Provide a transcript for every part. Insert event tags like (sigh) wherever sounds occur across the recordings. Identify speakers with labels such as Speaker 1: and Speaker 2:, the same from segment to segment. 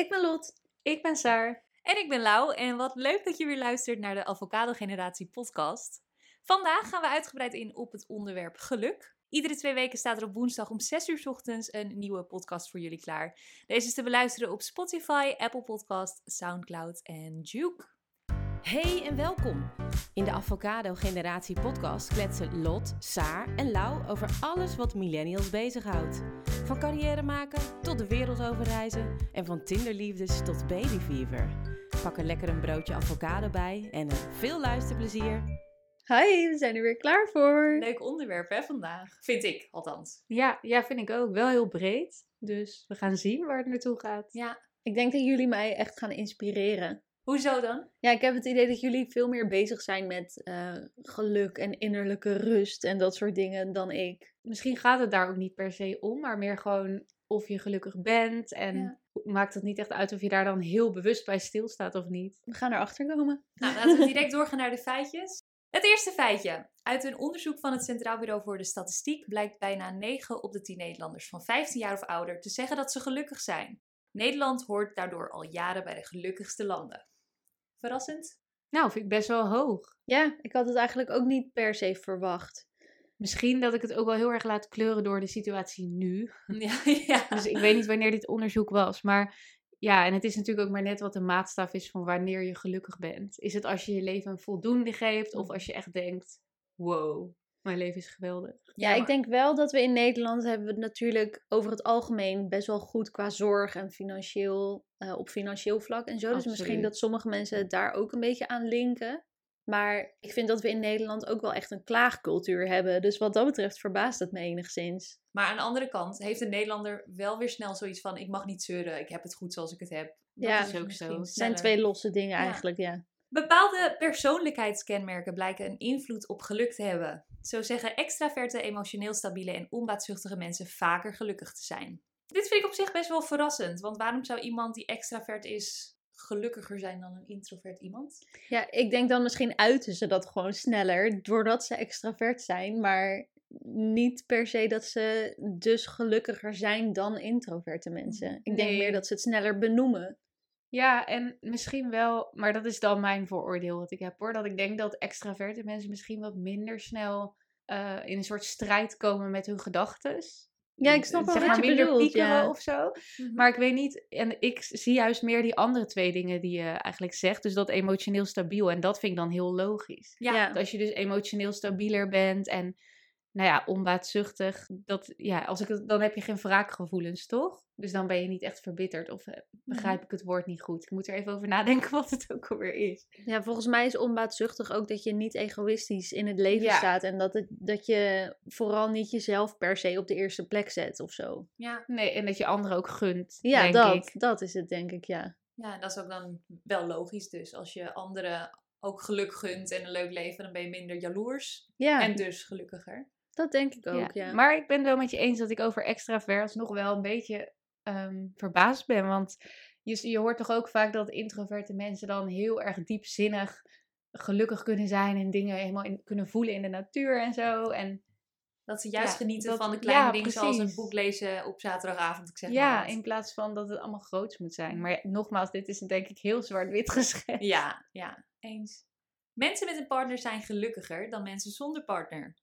Speaker 1: Ik ben Lot.
Speaker 2: Ik ben Saar.
Speaker 3: En ik ben Lau en wat leuk dat je weer luistert naar de Avocado Generatie podcast. Vandaag gaan we uitgebreid in op het onderwerp geluk. Iedere twee weken staat er op woensdag om 6 uur 's ochtends een nieuwe podcast voor jullie klaar. Deze is te beluisteren op Spotify, Apple Podcast, Soundcloud en Juke.
Speaker 1: Hey en welkom. In de Avocado Generatie podcast kletsen Lot, Saar en Lau over alles wat millennials bezighoudt. Van carrière maken tot de wereld overreizen en van tinderliefdes tot babyfever. Pak er lekker een broodje avocado bij en eh, veel luisterplezier.
Speaker 2: Hi, we zijn er weer klaar voor.
Speaker 3: Leuk onderwerp hè vandaag, vind ik althans.
Speaker 2: Ja, ja, vind ik ook. Wel heel breed. Dus we gaan zien waar het naartoe gaat.
Speaker 3: Ja,
Speaker 4: Ik denk dat jullie mij echt gaan inspireren.
Speaker 3: Hoezo dan?
Speaker 4: Ja, ik heb het idee dat jullie veel meer bezig zijn met eh, geluk en innerlijke rust en dat soort dingen dan ik.
Speaker 2: Misschien gaat het daar ook niet per se om, maar meer gewoon of je gelukkig bent. En
Speaker 3: Ja.
Speaker 2: maakt het niet echt uit of je daar dan heel bewust bij stilstaat of niet.
Speaker 4: We gaan erachter komen.
Speaker 3: Nou, laten we (laughs) direct doorgaan naar de feitjes. Het eerste feitje. Uit een onderzoek van het Centraal Bureau voor de Statistiek blijkt bijna 9 op de 10 Nederlanders van 15 jaar of ouder te zeggen dat ze gelukkig zijn. Nederland hoort daardoor al jaren bij de gelukkigste landen. Verrassend?
Speaker 2: Nou, vind ik best wel hoog.
Speaker 4: Ja, ik had het eigenlijk ook niet per se verwacht.
Speaker 2: Misschien dat ik het ook wel heel erg laat kleuren door de situatie nu. (laughs)
Speaker 3: Ja, ja.
Speaker 2: Dus ik weet niet wanneer dit onderzoek was. Maar ja, en het is natuurlijk ook maar net wat de maatstaf is van wanneer je gelukkig bent. Is het als je je leven een voldoende geeft of als je echt denkt, wow, mijn leven is geweldig.
Speaker 4: Ja,
Speaker 3: Ja,
Speaker 4: ik denk wel dat we in Nederland hebben we het natuurlijk over het algemeen best wel goed qua zorg en financieel, eh, op financieel vlak en zo. Dus misschien dat sommige mensen het daar ook een beetje aan linken. Maar ik vind dat we in Nederland ook wel echt een klaagcultuur hebben. Dus wat dat betreft verbaast het me enigszins.
Speaker 3: Maar aan de andere kant heeft een Nederlander wel weer snel zoiets van: ik mag niet zeuren, ik heb het goed zoals ik het heb. Dat
Speaker 4: Ja,
Speaker 3: is
Speaker 2: ook
Speaker 3: misschien
Speaker 2: zo.
Speaker 4: Het zijn twee losse dingen
Speaker 3: Ja.
Speaker 4: eigenlijk, ja.
Speaker 3: Bepaalde persoonlijkheidskenmerken blijken een invloed op geluk te hebben. Zo zeggen extraverte, emotioneel stabiele en onbaatzuchtige mensen vaker gelukkig te zijn. Dit vind ik op zich best wel verrassend, want waarom zou iemand die extravert is gelukkiger zijn dan een introvert iemand?
Speaker 4: Ja, ik denk dan misschien uiten ze dat gewoon sneller doordat ze extravert zijn, maar niet per se dat ze dus gelukkiger zijn dan introverte mensen. Ik denk
Speaker 2: Nee.
Speaker 4: meer dat ze het sneller benoemen.
Speaker 2: Ja, en misschien wel, maar dat is dan mijn vooroordeel wat ik heb hoor. Dat ik denk dat extraverte mensen misschien wat minder snel eh, in een soort strijd komen met hun gedachten.
Speaker 4: Ja, ik snap wel
Speaker 2: zeg
Speaker 4: wat
Speaker 2: maar
Speaker 4: je
Speaker 2: minder
Speaker 4: bedoelt,
Speaker 2: piekeren
Speaker 4: ja.
Speaker 2: of zo. Maar ik weet niet, en ik zie juist meer die andere twee dingen die je eigenlijk zegt. Dus dat emotioneel stabiel, en dat vind ik dan heel logisch.
Speaker 3: Ja,
Speaker 4: Ja.
Speaker 2: Dat als je dus emotioneel stabieler bent en, nou ja, onbaatzuchtig, dat, ja, als ik het, dan heb je geen wraakgevoelens, toch? Dus dan ben je niet echt verbitterd, of eh, begrijp ik het woord niet goed. Ik moet er even over nadenken (laughs) wat het ook alweer is.
Speaker 4: Ja, volgens mij is onbaatzuchtig ook dat je niet egoïstisch in het leven
Speaker 2: Ja.
Speaker 4: staat en dat, het, dat je vooral niet jezelf per se op de eerste plek zet of zo.
Speaker 3: ja.
Speaker 2: Nee, en dat je anderen ook gunt,
Speaker 4: Ja,
Speaker 2: denk
Speaker 4: dat,
Speaker 2: ik.
Speaker 4: dat is het denk ik, ja.
Speaker 3: ja, dat is ook dan wel logisch dus. Als je anderen ook geluk gunt en een leuk leven, dan ben je minder jaloers
Speaker 4: Ja,
Speaker 3: en dus gelukkiger.
Speaker 4: Dat denk ik ook, ja.
Speaker 2: Maar ik ben het wel met je eens dat ik over extravert nog wel een beetje ehm, verbaasd ben. Want je, je hoort toch ook vaak dat introverte mensen dan heel erg diepzinnig gelukkig kunnen zijn en dingen helemaal in, kunnen voelen in de natuur en zo. En
Speaker 3: Dat ze juist
Speaker 2: Ja,
Speaker 3: genieten
Speaker 2: dat-
Speaker 3: van de kleine
Speaker 2: ja,
Speaker 3: dingen zoals een boek lezen op zaterdagavond. Ik zeg maar
Speaker 2: ja,
Speaker 3: wat.
Speaker 2: in plaats van dat het allemaal groots moet zijn. Maar ja, nogmaals, dit is denk ik heel zwart-wit (laughs) geschetst.
Speaker 3: Ja, ja, eens. Mensen met een partner zijn gelukkiger dan mensen zonder partner.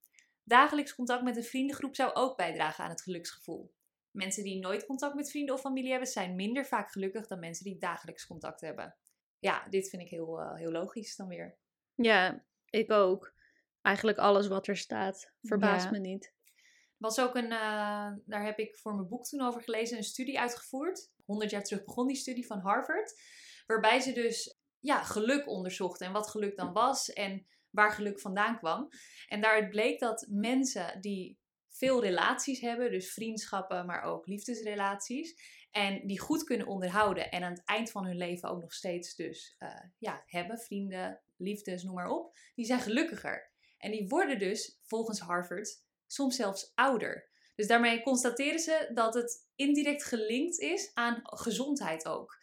Speaker 3: Dagelijks contact met een vriendengroep zou ook bijdragen aan het geluksgevoel. Mensen die nooit contact met vrienden of familie hebben, zijn minder vaak gelukkig dan mensen die dagelijks contact hebben. Ja, dit vind ik heel, eh, heel logisch dan weer.
Speaker 4: Ja, ik ook. Eigenlijk alles wat er staat verbaast
Speaker 2: Ja.
Speaker 4: me niet.
Speaker 3: Was ook een, eh, daar heb ik voor mijn boek toen over gelezen, een studie uitgevoerd. 100 jaar terug begon die studie van Harvard. Waarbij ze dus ja, geluk onderzochten en wat geluk dan was en waar geluk vandaan kwam. En daaruit bleek dat mensen die veel relaties hebben, dus vriendschappen, maar ook liefdesrelaties, en die goed kunnen onderhouden en aan het eind van hun leven ook nog steeds dus eh, ja, hebben, vrienden, liefdes, noem maar op, die zijn gelukkiger. En die worden dus, volgens Harvard, soms zelfs ouder. Dus daarmee constateren ze dat het indirect gelinkt is aan gezondheid ook.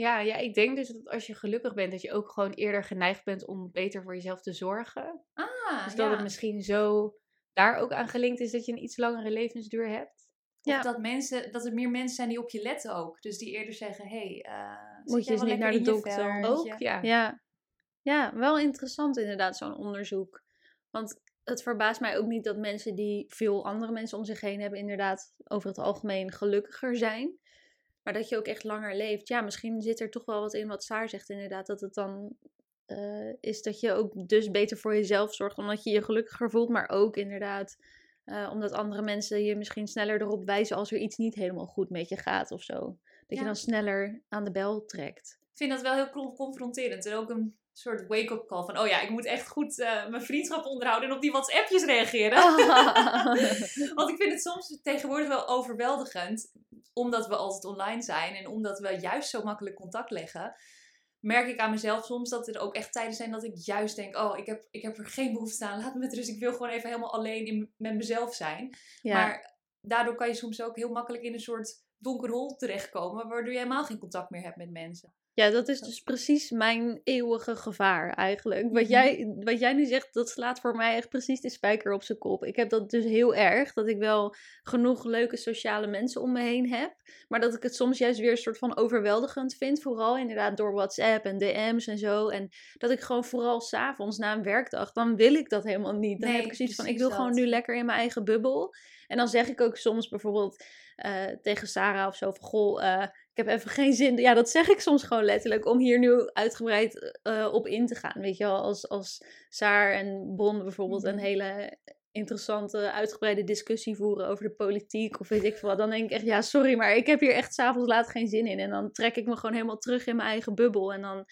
Speaker 2: Ja, ja, ik denk dus dat als je gelukkig bent, dat je ook gewoon eerder geneigd bent om beter voor jezelf te zorgen.
Speaker 3: Ah,
Speaker 2: Dus dat
Speaker 3: ja.
Speaker 2: het misschien zo daar ook aan gelinkt is dat je een iets langere levensduur hebt.
Speaker 3: Of
Speaker 4: Ja.
Speaker 3: dat, mensen, dat er meer mensen zijn die op je letten ook. Dus die eerder zeggen, hé, hey, eh, zit
Speaker 4: Moet je
Speaker 3: jij
Speaker 4: eens
Speaker 3: wel
Speaker 4: niet naar de dokter?
Speaker 3: vel?
Speaker 2: Ook,
Speaker 3: je-
Speaker 2: ja.
Speaker 4: Ja. ja, wel interessant inderdaad, zo'n onderzoek. Want het verbaast mij ook niet dat mensen die veel andere mensen om zich heen hebben, inderdaad over het algemeen gelukkiger zijn. Maar dat je ook echt langer leeft. Ja, misschien zit er toch wel wat in wat Saar zegt, inderdaad. Dat het dan eh, is dat je ook dus beter voor jezelf zorgt, omdat je je gelukkiger voelt. Maar ook inderdaad, eh, omdat andere mensen je misschien sneller erop wijzen als er iets niet helemaal goed met je gaat of zo. Dat
Speaker 3: Ja.
Speaker 4: je dan sneller aan de bel trekt.
Speaker 3: Ik vind dat wel heel con- confronterend. En ook een soort wake-up call van, oh ja, ik moet echt goed eh, mijn vriendschap onderhouden en op die WhatsAppjes reageren. (laughs) Want ik vind het soms tegenwoordig wel overweldigend, omdat we altijd online zijn en omdat we juist zo makkelijk contact leggen. Merk ik aan mezelf soms dat er ook echt tijden zijn dat ik juist denk: Oh, ik heb, ik heb er geen behoefte aan. (laughs) Laat me met rust. Ik wil gewoon even helemaal alleen in, met mezelf zijn.
Speaker 4: ja.
Speaker 3: Maar daardoor kan je soms ook heel makkelijk in een soort donker hol terechtkomen, waardoor je helemaal geen contact meer hebt met mensen.
Speaker 4: Ja, dat is dus precies mijn eeuwige gevaar eigenlijk. Wat,
Speaker 3: Mhm.
Speaker 4: jij, wat jij nu zegt, dat slaat voor mij echt precies de spijker op zijn kop. Ik heb dat dus heel erg, dat ik wel genoeg leuke sociale mensen om me heen heb. Maar dat ik het soms juist weer een soort van overweldigend vind. Vooral inderdaad door WhatsApp en DM's en zo. En dat ik gewoon vooral s'avonds na een werkdag, dan wil ik dat helemaal niet. Dan
Speaker 3: Nee,
Speaker 4: heb ik zoiets van, ik wil gewoon nu lekker in mijn eigen bubbel. En dan zeg ik ook soms bijvoorbeeld eh, tegen Sarah of zo van, goh... eh, ik heb even geen zin. Ja, dat zeg ik soms gewoon letterlijk. Om hier nu uitgebreid eh, op in te gaan. Weet je wel, als, als Saar en Bon bijvoorbeeld een
Speaker 3: Mhm.
Speaker 4: hele interessante, uitgebreide discussie voeren over de politiek of weet ik veel wat. Dan denk ik echt, ja, sorry, maar ik heb hier echt s'avonds laat geen zin in. En dan trek ik me gewoon helemaal terug in mijn eigen bubbel. En dan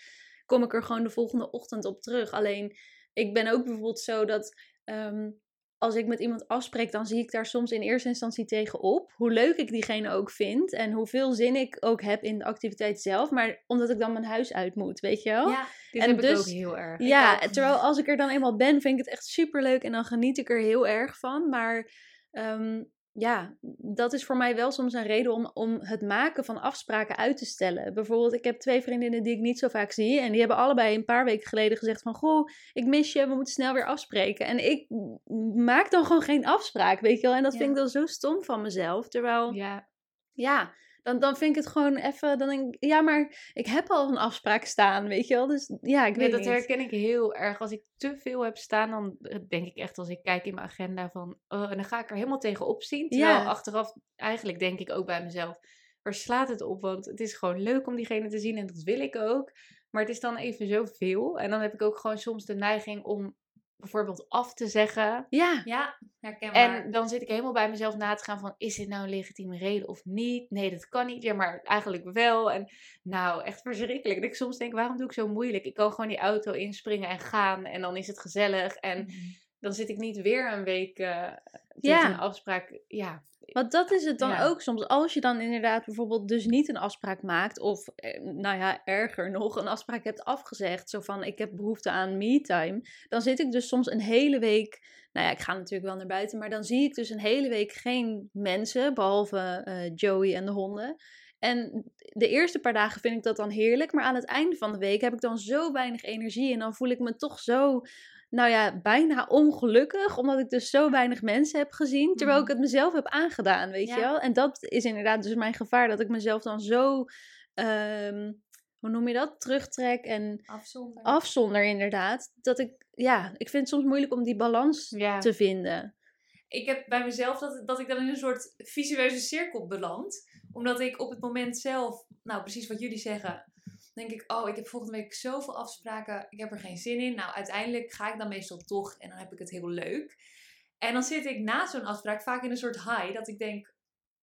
Speaker 4: kom ik er gewoon de volgende ochtend op terug. Alleen, ik ben ook bijvoorbeeld zo dat. ehm, als ik met iemand afspreek, dan zie ik daar soms in eerste instantie tegen op. Hoe leuk ik diegene ook vind. En hoeveel zin ik ook heb in de activiteit zelf. Maar omdat ik dan mijn huis uit moet, weet je wel?
Speaker 3: Ja,
Speaker 2: Dit
Speaker 4: En
Speaker 2: heb ik
Speaker 4: dus-
Speaker 2: ook heel erg.
Speaker 4: Ja, terwijl als ik er dan eenmaal ben, vind ik het echt super leuk en dan geniet ik er heel erg van. Maar ehm, ja, dat is voor mij wel soms een reden om, om het maken van afspraken uit te stellen. Bijvoorbeeld, ik heb twee vriendinnen die ik niet zo vaak zie. En die hebben allebei een paar weken geleden gezegd van... Goh, ik mis je, we moeten snel weer afspreken. En ik maak dan gewoon geen afspraak, weet je wel. En dat
Speaker 3: Ja.
Speaker 4: vind ik dan zo stom van mezelf. Terwijl,
Speaker 2: Ja,
Speaker 4: ja, dan, dan vind ik het gewoon even... Dan denk ik, ja, maar ik heb al een afspraak staan, weet je wel. Dus ja, ik
Speaker 2: nee,
Speaker 4: weet
Speaker 2: dat
Speaker 4: niet.
Speaker 2: herken ik heel erg. Als ik te veel heb staan, dan eh, denk ik echt als ik kijk in mijn agenda van... oh, en dan ga ik er helemaal tegen opzien. Terwijl
Speaker 4: Ja.
Speaker 2: achteraf, eigenlijk denk ik ook bij mezelf... waar slaat het op? Want het is gewoon leuk om diegene te zien en dat wil ik ook. Maar het is dan even zoveel. En dan heb ik ook gewoon soms de neiging om bijvoorbeeld af te zeggen...
Speaker 4: Ja,
Speaker 3: ja herkenbaar.
Speaker 2: En dan zit ik helemaal bij mezelf na te gaan van, is dit nou een legitieme reden of niet? Nee, dat kan niet. Ja, maar eigenlijk wel. En nou, echt verschrikkelijk. Dat ik soms denk, waarom doe ik zo moeilijk? Ik kan gewoon die auto inspringen en gaan en dan is het gezellig. En
Speaker 3: Mhm.
Speaker 2: Dan zit ik niet weer een week eh tegen
Speaker 4: Ja.
Speaker 2: een afspraak. Ja,
Speaker 4: Want dat is het dan
Speaker 2: Ja.
Speaker 4: ook soms. Als je dan inderdaad bijvoorbeeld dus niet een afspraak maakt, of eh, nou ja, erger nog, een afspraak hebt afgezegd, zo van ik heb behoefte aan me-time, dan zit ik dus soms een hele week, nou ja, ik ga natuurlijk wel naar buiten, maar dan zie ik dus een hele week geen mensen, behalve eh, Joey en de honden. En de eerste paar dagen vind ik dat dan heerlijk, maar aan het einde van de week heb ik dan zo weinig energie en dan voel ik me toch zo nou ja, bijna ongelukkig, omdat ik dus zo weinig mensen heb gezien, terwijl ik
Speaker 3: Mhm.
Speaker 4: het mezelf heb aangedaan, weet
Speaker 3: Ja.
Speaker 4: je wel? En dat is inderdaad dus mijn gevaar, dat ik mezelf dan zo, ehm, hoe noem je dat, terugtrek en
Speaker 3: Afzonderen.
Speaker 4: afzonder inderdaad, dat ik, ja, ik vind het soms moeilijk om die balans
Speaker 2: ja.
Speaker 4: te vinden.
Speaker 3: ik heb bij mezelf dat, dat ik dan in een soort visueuze cirkel beland. Omdat ik op het moment zelf, nou precies wat jullie zeggen, denk ik, oh ik heb volgende week zoveel afspraken, ik heb er geen zin in. Nou uiteindelijk ga ik dan meestal toch en dan heb ik het heel leuk. En dan zit ik na zo'n afspraak vaak in een soort high, dat ik denk,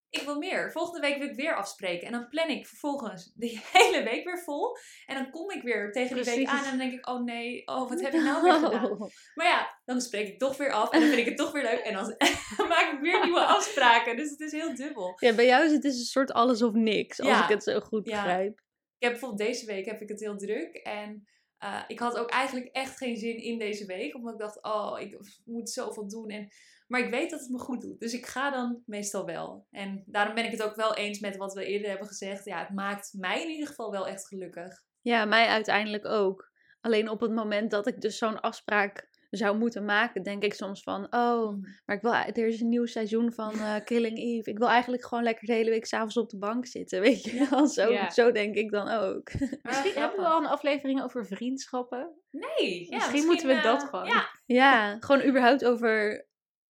Speaker 3: ik wil meer. Volgende week wil ik weer afspreken. En dan plan ik vervolgens de (laughs) hele week weer vol. En dan kom ik weer tegen die week aan en dan denk ik, oh nee, oh wat heb ik nou weer gedaan? Maar ja, dan spreek ik toch weer af en dan vind ik het toch weer leuk. En dan (laughs) maak ik weer nieuwe afspraken. Dus het is heel dubbel.
Speaker 4: Ja, bij jou is het dus een soort alles of niks, als
Speaker 3: Ja.
Speaker 4: ik het zo goed begrijp.
Speaker 3: Ik heb bijvoorbeeld deze week heb ik het heel druk. En eh, ik had ook eigenlijk echt geen zin in deze week. Omdat ik dacht, oh, ik moet zoveel doen. En, maar ik weet dat het me goed doet. Dus ik ga dan meestal wel. En daarom ben ik het ook wel eens met wat we eerder hebben gezegd. Ja, het maakt mij in ieder geval wel echt gelukkig.
Speaker 4: Ja, mij uiteindelijk ook. Alleen op het moment dat ik dus zo'n afspraak zou moeten maken, denk ik soms van, oh,
Speaker 3: Mhm.
Speaker 4: maar ik wil, er is een nieuw seizoen van eh, Killing Eve. Ik wil eigenlijk gewoon lekker de hele week s'avonds op de bank zitten, (laughs) weet je wel. Zo,
Speaker 2: Ja.
Speaker 4: zo denk ik dan ook. (laughs)
Speaker 2: Misschien hebben we al een aflevering over vriendschappen.
Speaker 3: Nee, ja,
Speaker 2: Misschien moeten we dat
Speaker 3: eh,
Speaker 2: gewoon.
Speaker 3: Ja,
Speaker 4: ja, gewoon überhaupt over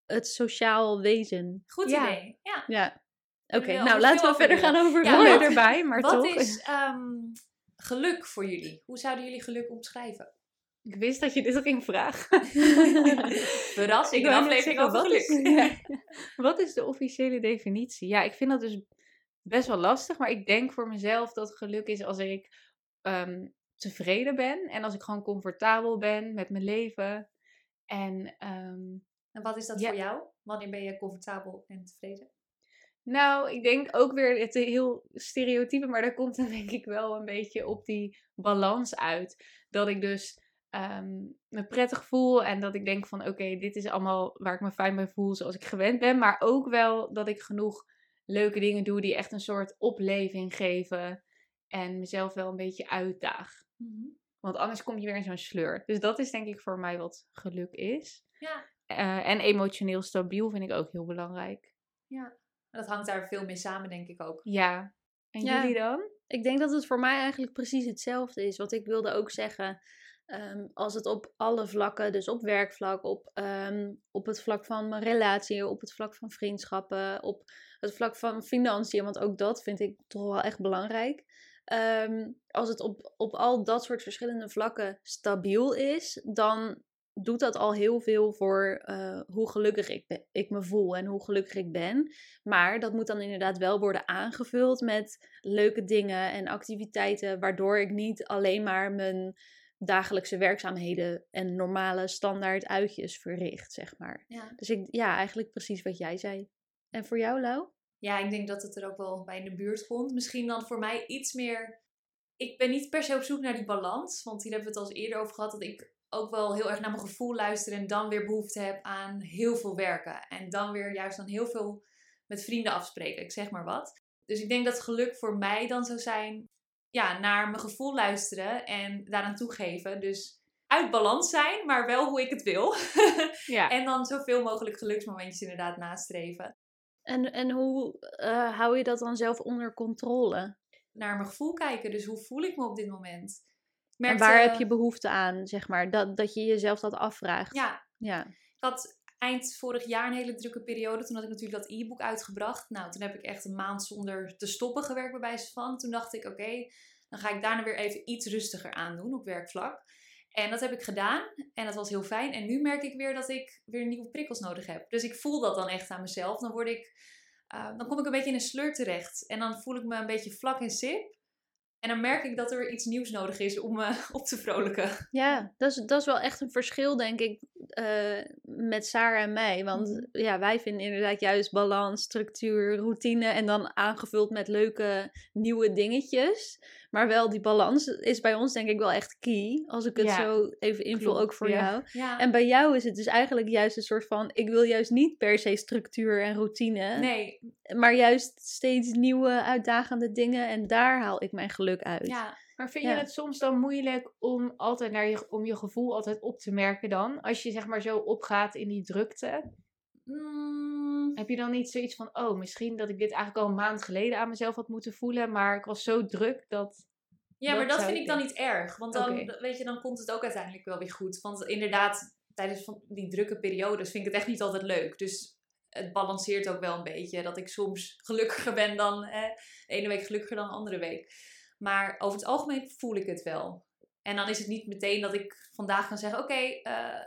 Speaker 4: het sociaal wezen.
Speaker 3: goed
Speaker 2: Ja.
Speaker 3: idee. Ja.
Speaker 4: Ja. Oké, nou laten we verder gaan over
Speaker 3: Ja, wat-
Speaker 2: erbij, maar
Speaker 3: Wat
Speaker 2: toch.
Speaker 3: is ehm, geluk voor jullie? Hoe zouden jullie geluk omschrijven?
Speaker 2: Ik wist dat je dit ging vragen. (laughs)
Speaker 3: Verrassing, een
Speaker 2: net
Speaker 3: aflevering over
Speaker 2: wat is, ja. (laughs) wat is de officiële definitie? Ja, ik vind dat dus best wel lastig, maar ik denk voor mezelf dat geluk is als ik ehm, tevreden ben en als ik gewoon comfortabel ben met mijn leven. En ehm,
Speaker 3: En wat is dat
Speaker 2: Ja.
Speaker 3: voor jou? Wanneer ben je comfortabel en tevreden?
Speaker 2: nou, ik denk ook weer het heel stereotype, maar daar komt dan denk ik wel een beetje op die balans uit. Dat ik dus ehm, me prettig voel en dat ik denk van oké, dit is allemaal waar ik me fijn bij voel zoals ik gewend ben. Maar ook wel dat ik genoeg leuke dingen doe die echt een soort opleving geven en mezelf wel een beetje uitdaag. Want anders kom je weer in zo'n sleur. Dus dat is denk ik voor mij wat geluk is.
Speaker 3: Ja.
Speaker 2: Eh, en emotioneel stabiel vind ik ook heel belangrijk.
Speaker 3: Dat hangt daar veel mee samen, denk ik ook.
Speaker 2: Ja. En
Speaker 4: Ja.
Speaker 2: jullie dan?
Speaker 4: Ik denk dat het voor mij eigenlijk precies hetzelfde is. Wat ik wilde ook zeggen. Ehm, als het op alle vlakken, dus op werkvlak, op, ehm, op het vlak van mijn relatie, op het vlak van vriendschappen, op het vlak van financiën, want ook dat vind ik toch wel echt belangrijk. Ehm, als het op, op al dat soort verschillende vlakken stabiel is, dan doet dat al heel veel voor eh, hoe gelukkig ik, ik me voel en hoe gelukkig ik ben. Maar dat moet dan inderdaad wel worden aangevuld met leuke dingen en activiteiten, waardoor ik niet alleen maar mijn dagelijkse werkzaamheden en normale standaard uitjes verricht, zeg maar.
Speaker 3: Ja.
Speaker 4: Dus ik, ja, eigenlijk precies wat jij zei. En voor jou, Lau?
Speaker 3: ja, ik denk dat het er ook wel bij in de buurt komt. Misschien dan voor mij iets meer. Ik ben niet per se op zoek naar die balans. Want hier hebben we het al eens eerder over gehad. Dat ik ook wel heel erg naar mijn gevoel luister. En dan weer behoefte heb aan heel veel werken. En dan weer juist dan heel veel met vrienden afspreken. Ik zeg maar wat. Dus ik denk dat geluk voor mij dan zou zijn. Ja, naar mijn gevoel luisteren en daaraan toegeven. Dus uit balans zijn, maar wel hoe ik het wil. (laughs)
Speaker 2: Ja.
Speaker 3: en dan zoveel mogelijk geluksmomentjes inderdaad nastreven.
Speaker 4: En, en hoe eh, hou je dat dan zelf onder controle?
Speaker 3: naar mijn gevoel kijken. Dus hoe voel ik me op dit moment?
Speaker 4: En waar heb je behoefte aan, zeg maar? Dat, dat je jezelf dat afvraagt.
Speaker 3: Ja,
Speaker 4: ja.
Speaker 3: ik had eind vorig jaar een hele drukke periode. Toen had ik natuurlijk dat e-book uitgebracht. Nou, toen heb ik echt een maand zonder te stoppen gewerkt bij wijze van. Toen dacht ik, oké, dan ga ik daarna weer even iets rustiger aandoen op werkvlak. En dat heb ik gedaan en dat was heel fijn. En nu merk ik weer dat ik weer nieuwe prikkels nodig heb. Dus ik voel dat dan echt aan mezelf. Dan word ik, eh, dan kom ik een beetje in een sleur terecht. En dan voel ik me een beetje vlak in sip. En dan merk ik dat er iets nieuws nodig is om me (laughs) op te vrolijken.
Speaker 4: Ja, dat is, dat is wel echt een verschil, denk ik, eh, met Sarah en mij. Want
Speaker 3: Mhm.
Speaker 4: ja, wij vinden inderdaad juist balans, structuur, routine en dan aangevuld met leuke nieuwe dingetjes. Maar wel die balans is bij ons denk ik wel echt key. Als ik het
Speaker 2: Ja,
Speaker 4: zo even invul, ook voor
Speaker 2: ja.
Speaker 4: jou.
Speaker 3: Ja.
Speaker 4: En bij jou is het dus eigenlijk juist een soort van, ik wil juist niet per se structuur en routine.
Speaker 3: Nee,
Speaker 4: Maar juist steeds nieuwe, uitdagende dingen. En daar haal ik mijn geluk uit.
Speaker 3: ja.
Speaker 2: Maar vind je het soms dan moeilijk om altijd naar je, om je gevoel altijd op te merken dan? Als je zeg maar zo opgaat in die drukte.
Speaker 3: Mm,
Speaker 2: Heb je dan niet zoiets van, oh, misschien dat ik dit eigenlijk al een maand geleden aan mezelf had moeten voelen, maar ik was zo druk dat...
Speaker 3: ja, maar
Speaker 2: Dat
Speaker 3: vind
Speaker 2: ik
Speaker 3: dan niet erg. Want dan, weet je, dan komt het ook uiteindelijk wel weer goed. Want inderdaad, tijdens van die drukke periodes vind ik het echt niet altijd leuk. Dus het balanceert ook wel een beetje. Dat ik soms gelukkiger ben dan eh, de ene week gelukkiger dan de andere week. Maar over het algemeen voel ik het wel. En dan is het niet meteen dat ik vandaag kan zeggen: Oké, eh,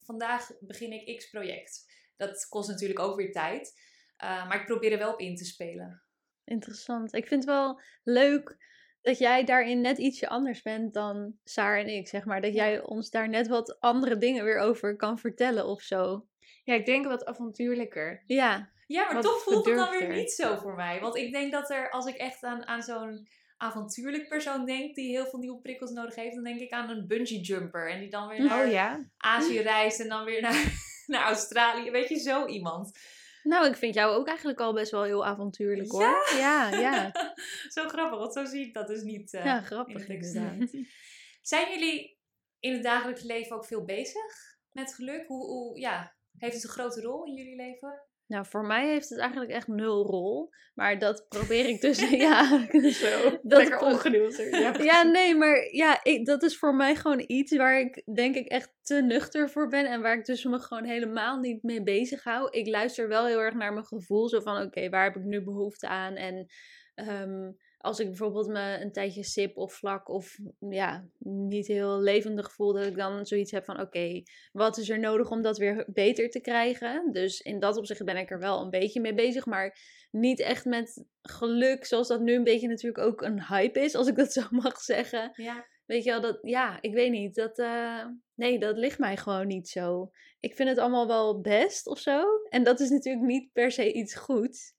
Speaker 3: vandaag begin ik X project. Dat kost natuurlijk ook weer tijd. Eh, maar ik probeer er wel op in te spelen.
Speaker 4: Interessant. Ik vind het wel leuk dat jij daarin net ietsje anders bent dan Saar en ik, zeg maar. Dat jij ons daar net wat andere dingen weer over kan vertellen of zo.
Speaker 2: Ja, ik denk wat avontuurlijker.
Speaker 4: Ja,
Speaker 3: Ja, maar
Speaker 2: Wat
Speaker 3: toch voelt het dan weer niet zo voor mij. Want ik denk dat er, als ik echt aan, aan zo'n avontuurlijk persoon denk die heel veel nieuwe prikkels nodig heeft, dan denk ik aan een bungee jumper. En die dan weer naar
Speaker 2: Oh ja?
Speaker 3: Azië reist en dan weer naar, (laughs) naar Australië. Weet je, zo iemand.
Speaker 4: nou, ik vind jou ook eigenlijk al best wel heel avontuurlijk hoor. Ja, ja. (laughs)
Speaker 3: zo grappig, want zo zie ik dat dus niet. eh,
Speaker 4: Ja, grappig inderdaad. (laughs)
Speaker 3: Zijn jullie in het dagelijks leven ook veel bezig? met geluk? Hoe, hoe, ja, heeft het een grote rol in jullie leven?
Speaker 4: Nou, voor mij heeft het eigenlijk echt nul rol. Maar dat probeer ik dus. (laughs) ja, (laughs) zo. Dat
Speaker 2: Lekker ongeduldig. (laughs) Ja,
Speaker 4: Ja, nee, maar ja, ik, dat is voor mij gewoon iets waar ik denk ik echt te nuchter voor ben. En waar ik dus me gewoon helemaal niet mee bezig hou. Ik luister wel heel erg naar mijn gevoel. Zo van, oké, waar heb ik nu behoefte aan? En ehm, als ik bijvoorbeeld me een tijdje sip of vlak of ja, niet heel levendig voel. Dat ik dan zoiets heb van, oké, wat is er nodig om dat weer beter te krijgen? Dus in dat opzicht ben ik er wel een beetje mee bezig. Maar niet echt met geluk, zoals dat nu een beetje natuurlijk ook een hype is, als ik dat zo (laughs) mag zeggen.
Speaker 3: Ja.
Speaker 4: Weet je wel, dat, ja, ik weet niet. Dat, eh, nee, dat ligt mij gewoon niet zo. Ik vind het allemaal wel best of zo. En dat is natuurlijk niet per se iets goeds.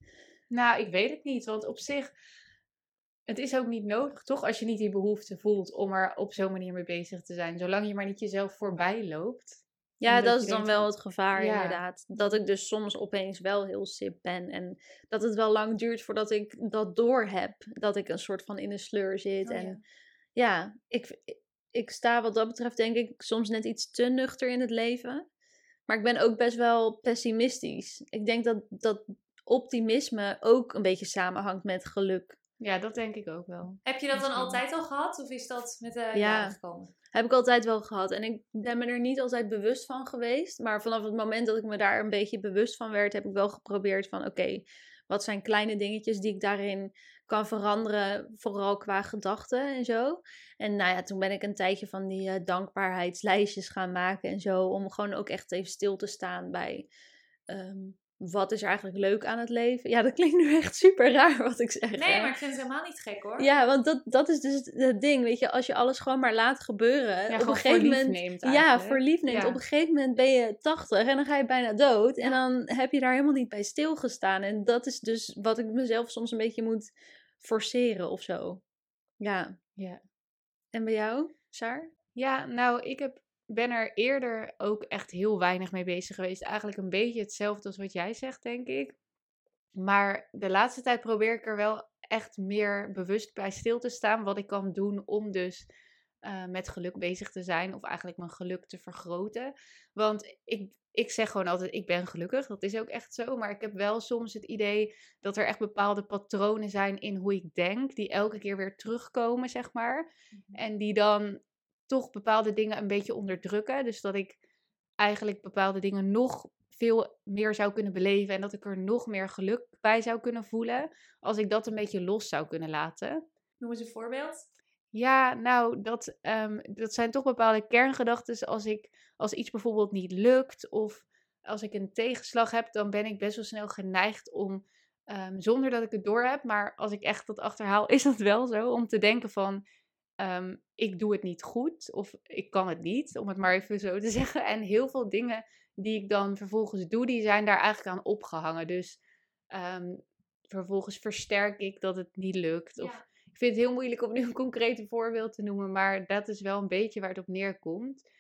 Speaker 2: Nou, ik weet het niet. Want op zich, het is ook niet nodig, toch? Als je niet die behoefte voelt om er op zo'n manier mee bezig te zijn. Zolang je maar niet jezelf voorbij loopt.
Speaker 4: Ja, dat is dan wel het gevaar,
Speaker 2: Ja.
Speaker 4: inderdaad. Dat ik dus soms opeens wel heel sip ben. En dat het wel lang duurt voordat ik dat door heb. Dat ik een soort van in een sleur zit.
Speaker 3: Oh,
Speaker 4: en
Speaker 3: ja.
Speaker 4: ja, ik, ik sta wat dat betreft denk ik soms net iets te nuchter in het leven. Maar ik ben ook best wel pessimistisch. Ik denk dat, dat optimisme ook een beetje samenhangt met geluk.
Speaker 2: Ja, dat denk ik ook wel.
Speaker 3: Heb je dat dan altijd al gehad? Of is dat met de
Speaker 4: Ja.
Speaker 3: jaren gekomen?
Speaker 4: Heb ik altijd wel gehad. En ik ben me er niet altijd bewust van geweest. Maar vanaf het moment dat ik me daar een beetje bewust van werd, heb ik wel geprobeerd van oké, wat zijn kleine dingetjes die ik daarin kan veranderen, vooral qua gedachten en zo. En nou ja, toen ben ik een tijdje van die eh, dankbaarheidslijstjes gaan maken en zo, om gewoon ook echt even stil te staan bij ehm, wat is er eigenlijk leuk aan het leven. Ja, dat klinkt nu echt super raar wat ik zeg.
Speaker 3: Nee,
Speaker 4: hè.
Speaker 3: maar ik vind het helemaal niet gek hoor.
Speaker 4: Ja, want dat, dat is dus het- ding, weet je, als je alles gewoon maar laat gebeuren,
Speaker 2: Ja,
Speaker 4: op een gegeven moment,
Speaker 2: neemt
Speaker 4: ja, voor lief neemt.
Speaker 2: Ja.
Speaker 4: Op een gegeven moment ben je 80 en dan ga je bijna dood en dan heb je daar helemaal niet bij stilgestaan. En dat is dus wat ik mezelf soms een beetje moet forceren of zo. Ja.
Speaker 2: Ja.
Speaker 4: En bij jou, Saar?
Speaker 2: Ja, nou, ik heb, ben er eerder ook echt heel weinig mee bezig geweest. Eigenlijk een beetje hetzelfde als wat jij zegt, denk ik. Maar de laatste tijd probeer ik er wel echt meer bewust bij stil te staan. Wat ik kan doen om dus eh, met geluk bezig te zijn. Of eigenlijk mijn geluk te vergroten. Want ik, ik zeg gewoon altijd, ik ben gelukkig. Dat is ook echt zo. Maar ik heb wel soms het idee dat er echt bepaalde patronen zijn in hoe ik denk. Die elke keer weer terugkomen, zeg maar. En die dan toch bepaalde dingen een beetje onderdrukken. Dus dat ik eigenlijk bepaalde dingen nog veel meer zou kunnen beleven. En dat ik er nog meer geluk bij zou kunnen voelen. Als ik dat een beetje los zou kunnen laten.
Speaker 3: Noem eens een voorbeeld.
Speaker 2: Ja, nou, dat, ehm, dat zijn toch bepaalde kerngedachten. Als, ik, als iets bijvoorbeeld niet lukt of als ik een tegenslag heb, dan ben ik best wel snel geneigd om, ehm, zonder dat ik het door heb, maar als ik echt dat achterhaal, is dat wel zo, om te denken van, ehm, ik doe het niet goed of ik kan het niet, om het maar even zo te (laughs) zeggen. En heel veel dingen die ik dan vervolgens doe, die zijn daar eigenlijk aan opgehangen. Dus ehm, vervolgens versterk ik dat het niet lukt. Of
Speaker 3: Ja.
Speaker 2: ik vind het heel moeilijk om nu een concreet voorbeeld te noemen, maar dat is wel een beetje waar het op neerkomt.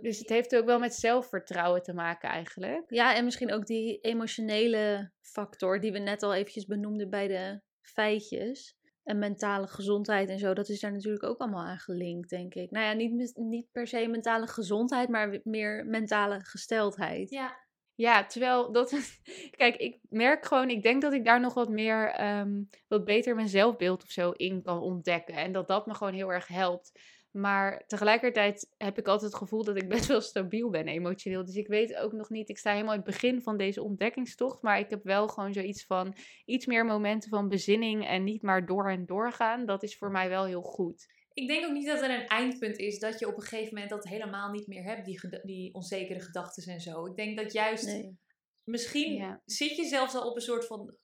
Speaker 2: Dus het heeft ook wel met zelfvertrouwen te maken eigenlijk.
Speaker 4: Ja, en misschien ook die emotionele factor die we net al eventjes benoemden bij de feitjes. En mentale gezondheid en zo, dat is daar natuurlijk ook allemaal aan gelinkt, denk ik. Nou ja, niet, niet per se mentale gezondheid, maar meer mentale gesteldheid.
Speaker 3: Ja.
Speaker 2: Ja, terwijl dat. (laughs) Kijk, ik merk gewoon, ik denk dat ik daar nog wat meer, ehm, wat beter mijn zelfbeeld of zo in kan ontdekken. En dat dat me gewoon heel erg helpt. Maar tegelijkertijd heb ik altijd het gevoel dat ik best wel stabiel ben emotioneel. Dus ik weet ook nog niet, ik sta helemaal in het begin van deze ontdekkingstocht. Maar ik heb wel gewoon zoiets van iets meer momenten van bezinning en niet maar door en door gaan. Dat is voor mij wel heel goed.
Speaker 3: Ik denk ook niet dat er een eindpunt is dat je op een gegeven moment dat helemaal niet meer hebt, die, die onzekere gedachten en zo. Ik denk dat juist,
Speaker 4: Nee.
Speaker 3: misschien
Speaker 2: Ja.
Speaker 3: zit je zelfs al op een soort van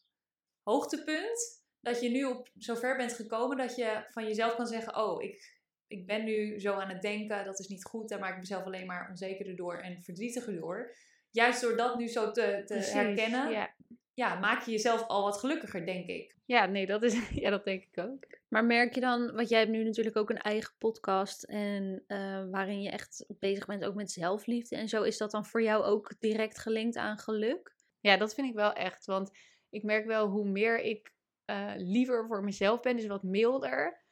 Speaker 3: hoogtepunt, dat je nu op zover bent gekomen dat je van jezelf kan zeggen, oh, ik, ik ben nu zo aan het denken, dat is niet goed, daar maak ik mezelf alleen maar onzekerder door en verdrietiger door. Juist door dat nu zo te, te
Speaker 2: Precies,
Speaker 3: herkennen, ja.
Speaker 2: Ja.
Speaker 3: maak je jezelf al wat gelukkiger, denk ik.
Speaker 2: ja, nee, dat, is, (laughs) ja, dat denk ik ook.
Speaker 4: Maar merk je dan, want jij hebt nu natuurlijk ook een eigen podcast en eh, waarin je echt bezig bent ook met zelfliefde en zo, is dat dan voor jou ook direct gelinkt aan geluk?
Speaker 2: Ja, dat vind ik wel echt. Want ik merk wel hoe meer ik eh, liever voor mezelf ben, dus wat milder,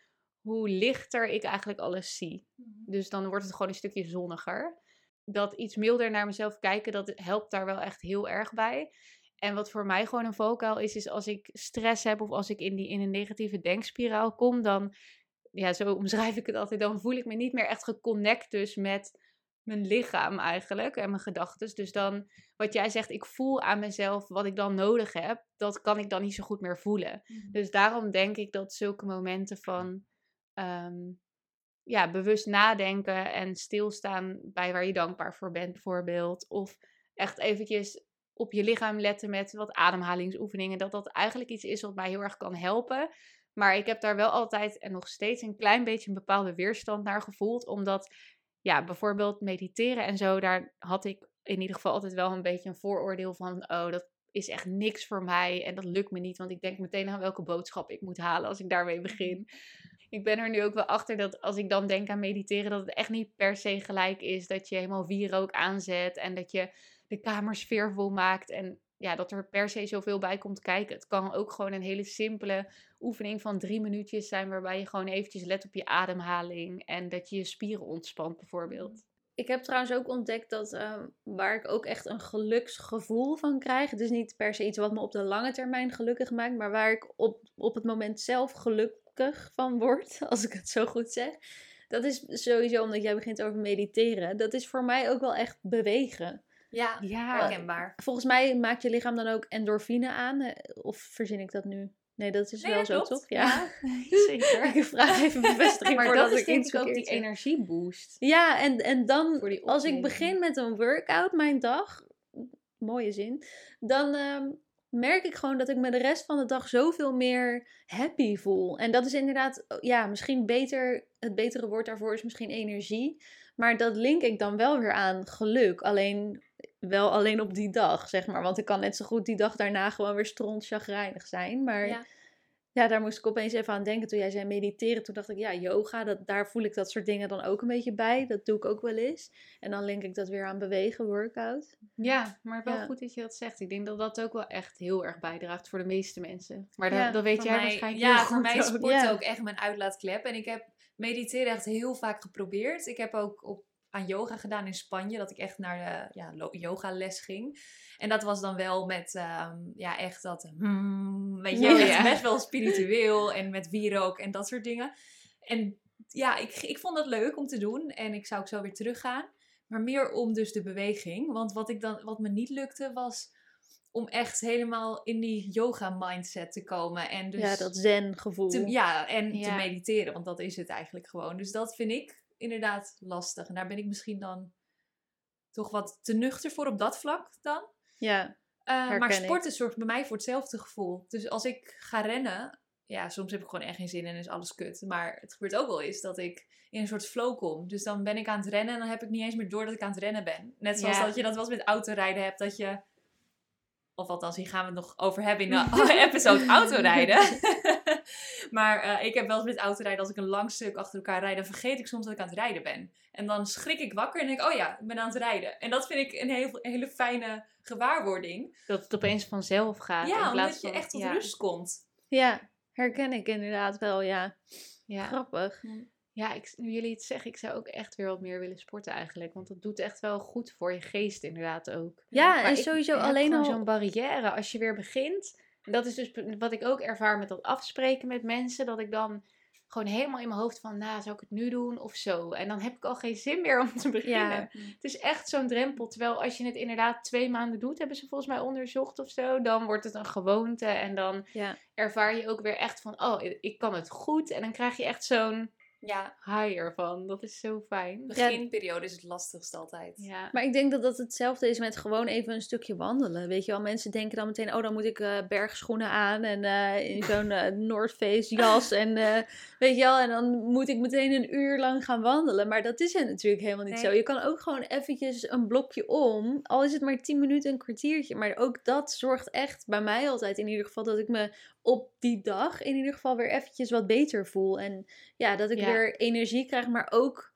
Speaker 2: hoe lichter ik eigenlijk alles zie. Dus dan wordt het gewoon een stukje zonniger. dat iets milder naar mezelf kijken, dat helpt daar wel echt heel erg bij. En wat voor mij gewoon een valkuil is, is als ik stress heb of als ik in, die, in een negatieve denkspiraal kom, dan, ja, zo omschrijf ik het altijd, dan voel ik me niet meer echt geconnect dus met mijn lichaam eigenlijk en mijn gedachten. Dus dan, wat jij zegt, ik voel aan mezelf wat ik dan nodig heb, dat kan ik dan niet zo goed meer voelen. Dus daarom denk ik dat zulke momenten van ehm, ja, bewust nadenken en stilstaan bij waar je dankbaar voor bent, bijvoorbeeld. Of echt eventjes op je lichaam letten met wat ademhalingsoefeningen. Dat dat eigenlijk iets is wat mij heel erg kan helpen. Maar ik heb daar wel altijd en nog steeds een klein beetje een bepaalde weerstand naar gevoeld. Omdat, ja, bijvoorbeeld mediteren en zo, daar had ik in ieder geval altijd wel een beetje een vooroordeel van, oh, dat is echt niks voor mij en dat lukt me niet, want ik denk meteen aan welke boodschap ik moet halen als ik daarmee begin. Ik ben er nu ook wel achter dat als ik dan denk aan mediteren, dat het echt niet per se gelijk is dat je helemaal wierook aanzet en dat je de kamer sfeervol maakt en ja, dat er per se zoveel bij komt kijken. Het kan ook gewoon een hele simpele oefening van drie minuutjes zijn, waarbij je gewoon eventjes let op je ademhaling en dat je je spieren ontspant bijvoorbeeld.
Speaker 4: Ik heb trouwens ook ontdekt dat ehm, waar ik ook echt een geluksgevoel van krijg. Is niet per se iets wat me op de lange termijn gelukkig maakt, maar waar ik op, op het moment zelf gelukkig van word, (laughs) als ik het zo goed zeg. Dat is sowieso omdat jij begint over mediteren. Dat is voor mij ook wel echt bewegen.
Speaker 3: Ja,
Speaker 2: Ja.
Speaker 3: herkenbaar.
Speaker 4: Volgens mij maakt je lichaam dan ook endorfine aan. eh, Of verzin ik dat nu? Nee, dat is
Speaker 3: Nee,
Speaker 4: wel
Speaker 3: dat
Speaker 4: zo,
Speaker 3: klopt.
Speaker 4: toch? Ja. (laughs)
Speaker 2: zeker. (laughs)
Speaker 4: ik vraag even bevestiging
Speaker 2: Maar
Speaker 4: voordat
Speaker 2: dat is denk ik ook die energieboost.
Speaker 4: Ja, en, en dan, als ik begin met een workout, mijn dag, mooie zin, dan ehm, merk ik gewoon dat ik me de rest van de dag zoveel meer happy voel. En dat is inderdaad, ja, misschien beter, het betere woord daarvoor is misschien energie. Maar dat link ik dan wel weer aan geluk. Alleen wel alleen op die dag, zeg maar. Want ik kan net zo goed die dag daarna gewoon weer stront zijn. Maar.
Speaker 3: Ja.
Speaker 4: daar moest ik opeens even aan denken toen jij zei mediteren. Toen dacht ik, ja, yoga, dat, daar voel ik dat soort dingen dan ook een beetje bij. Dat doe ik ook wel eens. En dan link ik dat weer aan bewegen, workout.
Speaker 2: Ja, maar wel
Speaker 4: Ja.
Speaker 2: goed dat je dat zegt. Ik denk dat dat ook wel echt heel erg bijdraagt voor de meeste mensen. Maar dat,
Speaker 4: Ja,
Speaker 2: dat weet jij
Speaker 3: mij-
Speaker 2: waarschijnlijk
Speaker 3: Ja,
Speaker 2: heel
Speaker 3: voor
Speaker 2: goed
Speaker 3: mij is
Speaker 2: ook.
Speaker 3: sport
Speaker 4: ja.
Speaker 3: ook echt mijn uitlaatklep. En ik heb mediteren echt heel vaak geprobeerd. Ik heb ook op, aan yoga gedaan in Spanje, dat ik echt naar de ja, yogales ging. En dat was dan wel met, ehm, ja, echt dat, hmm, weet je,
Speaker 2: ja.
Speaker 3: best wel spiritueel en met wierook en dat soort dingen. En ja, ik, ik vond dat leuk om te doen en ik zou ook zo weer teruggaan. Maar meer om dus de beweging. Want wat, ik dan, wat me niet lukte was om echt helemaal in die yoga mindset te komen. En dus
Speaker 4: ja, dat zen gevoel.
Speaker 3: te, ja, en te mediteren, want dat is het eigenlijk gewoon. Dus dat vind ik inderdaad lastig. En daar ben ik misschien dan toch wat te nuchter voor op dat vlak dan.
Speaker 4: Ja,
Speaker 3: Eh, maar
Speaker 4: ik.
Speaker 3: sporten zorgt bij mij voor hetzelfde gevoel. Dus als ik ga rennen, ja, soms heb ik gewoon echt geen zin en is alles kut. Maar het gebeurt ook wel eens dat ik in een soort flow kom. Dus dan ben ik aan het rennen en dan heb ik niet eens meer door dat ik aan het rennen ben. Net zoals
Speaker 2: Ja.
Speaker 3: dat je dat wel eens met autorijden hebt, dat je... Of althans, hier gaan we het nog over hebben in de (laughs) episode autorijden. (laughs) maar eh, ik heb wel eens met autorijden, als ik een lang stuk achter elkaar rijd, dan vergeet ik soms dat ik aan het rijden ben. En dan schrik ik wakker en denk ik, oh ja, ik ben aan het rijden. En dat vind ik een heel, een hele fijne gewaarwording.
Speaker 2: Dat het opeens vanzelf gaat. in
Speaker 3: Ja,
Speaker 2: plaats
Speaker 3: omdat je
Speaker 2: van-
Speaker 3: echt tot
Speaker 2: ja.
Speaker 3: rust komt.
Speaker 4: ja, herken ik inderdaad wel, ja.
Speaker 2: Ja.
Speaker 4: Grappig.
Speaker 2: Ja, ik, nu jullie het zeggen, ik zou ook echt weer wat meer willen sporten eigenlijk. Want dat doet echt wel goed voor je geest inderdaad ook.
Speaker 4: Ja,
Speaker 2: Maar
Speaker 4: en sowieso alleen al...
Speaker 2: zo'n barrière als je weer begint. Dat is dus wat ik ook ervaar met dat afspreken met mensen. Dat ik dan gewoon helemaal in mijn hoofd van, nou, zou ik het nu doen of zo? En dan heb ik al geen zin meer om te beginnen.
Speaker 4: Ja,
Speaker 2: Het is echt zo'n drempel. Terwijl als je het inderdaad twee maanden doet, hebben ze volgens mij onderzocht of zo. Dan wordt het een gewoonte. En dan
Speaker 4: ja.
Speaker 2: ervaar je ook weer echt van, oh, ik kan het goed. En dan krijg je echt zo'n
Speaker 3: Ja,
Speaker 2: high ervan. Dat is zo fijn.
Speaker 3: beginperiode is het lastigst altijd.
Speaker 2: Ja.
Speaker 4: Maar ik denk dat dat hetzelfde is met gewoon even een stukje wandelen. Weet je wel, mensen denken dan meteen, oh dan moet ik eh, bergschoenen aan en eh, in (laughs) zo'n eh, North Face jas. En eh, weet je wel, en dan moet ik meteen een uur lang gaan wandelen. Maar dat is het natuurlijk helemaal niet
Speaker 3: Nee.
Speaker 4: zo. Je kan ook gewoon eventjes een blokje om, al is het maar 10 minuten, een kwartiertje. Maar ook dat zorgt echt bij mij altijd in ieder geval dat ik me op die dag in ieder geval weer eventjes wat beter voel. En ja, dat ik
Speaker 2: Ja.
Speaker 4: weer energie krijg, maar ook,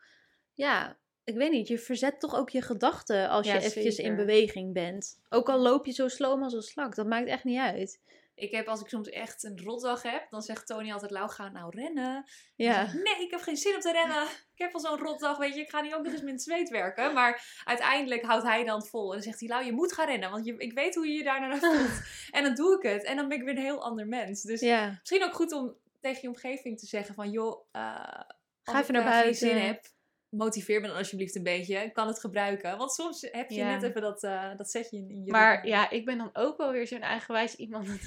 Speaker 4: ja, ik weet niet, je verzet toch ook je gedachten als
Speaker 2: Ja,
Speaker 4: je eventjes
Speaker 2: zeker.
Speaker 4: in beweging bent. Ook al loop je zo sloom als een slak, dat maakt echt niet uit.
Speaker 3: Ik heb, als ik soms echt een rotdag heb, dan zegt Tony altijd, Lau, ga nou rennen.
Speaker 4: Ja.
Speaker 3: Ik zeg, Nee, ik heb geen zin om te rennen. Ik heb al zo'n rotdag, weet je. Ik ga nu ook nog eens met zweet werken. Maar uiteindelijk houdt hij dan vol. En dan zegt hij, Lau, je moet gaan rennen. Want je, ik weet hoe je je daarna voelt. (laughs) En dan doe ik het. En dan ben ik weer een heel ander mens. Dus
Speaker 4: Ja.
Speaker 3: misschien ook goed om tegen je omgeving te zeggen van... joh, eh, als
Speaker 4: even
Speaker 3: ik,
Speaker 4: naar
Speaker 3: geen zin
Speaker 4: buiten.
Speaker 3: Motiveer me dan alsjeblieft een beetje. Ik kan het gebruiken. Want soms heb je
Speaker 2: Ja.
Speaker 3: net even dat, eh dat zetje in, in je
Speaker 2: Maar ja, ik ben dan ook wel weer zo'n eigenwijs iemand. Dat,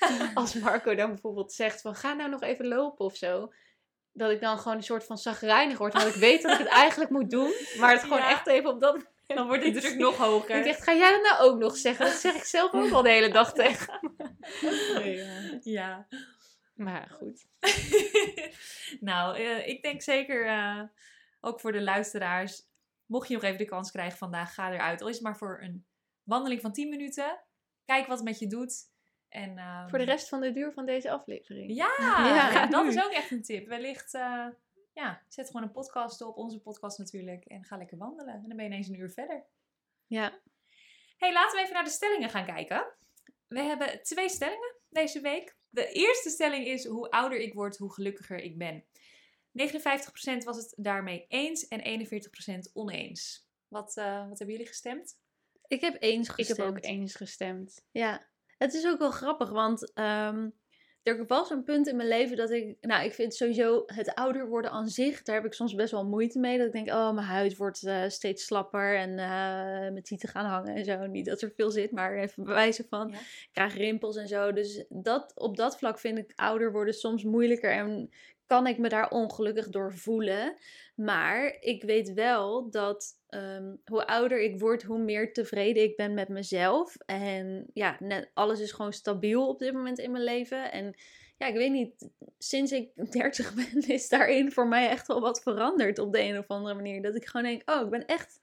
Speaker 2: (laughs) als Marco dan bijvoorbeeld zegt van ga nou nog even lopen of zo. Dat ik dan gewoon een soort van zagrijnig word. Want ik weet dat ik het (laughs) eigenlijk moet doen. Maar het gewoon
Speaker 3: Ja.
Speaker 2: echt even op dat
Speaker 3: dan wordt de druk nog hoger.
Speaker 2: Ik dacht, ga jij dat nou ook nog zeggen? Dat zeg ik zelf ook al de hele dag (laughs) tegen.
Speaker 3: ja.
Speaker 2: Maar goed.
Speaker 3: nou, eh, ik denk zeker, eh, ook voor de luisteraars, mocht je nog even de kans krijgen vandaag, ga eruit. Al is het maar voor een wandeling van 10 minuten. Kijk wat het met je doet. En, ehm,
Speaker 2: Voor de rest van de duur van deze aflevering.
Speaker 3: Ja, (laughs) (laughs)
Speaker 4: Ja.
Speaker 3: ja, dat is ook echt een tip. Wellicht, eh, ja, zet gewoon een podcast op, onze podcast natuurlijk, en ga lekker wandelen. En dan ben je ineens een uur verder.
Speaker 4: Ja.
Speaker 3: hey, laten we even naar de stellingen gaan kijken. We hebben twee stellingen deze week. De eerste stelling is: hoe ouder ik word, hoe gelukkiger ik ben. 59% was het daarmee eens en 41% oneens. Wat, eh, wat hebben jullie gestemd?
Speaker 4: Ik heb eens
Speaker 2: Ik
Speaker 4: gestemd.
Speaker 2: heb ook eens gestemd.
Speaker 4: Ja, het is ook wel grappig, want ehm, er was een punt in mijn leven dat ik, nou, ik vind sowieso het ouder worden aan zich, daar heb ik soms best wel moeite mee. Dat ik denk, oh, mijn huid wordt eh, steeds slapper en eh, mijn tieten gaan hangen en zo. Niet dat er veel zit, maar even bewijzen van,
Speaker 3: Ja.
Speaker 4: ik krijg rimpels en zo. Dus dat, op dat vlak vind ik ouder worden soms moeilijker en kan ik me daar ongelukkig door voelen. Maar ik weet wel dat ehm, hoe ouder ik word, hoe meer tevreden ik ben met mezelf. En ja, net, alles is gewoon stabiel op dit moment in mijn leven. En ja, ik weet niet, sinds ik (laughs) 30 ben, is daarin voor mij echt wel wat veranderd op de een of andere manier. Dat ik gewoon denk, oh, ik ben echt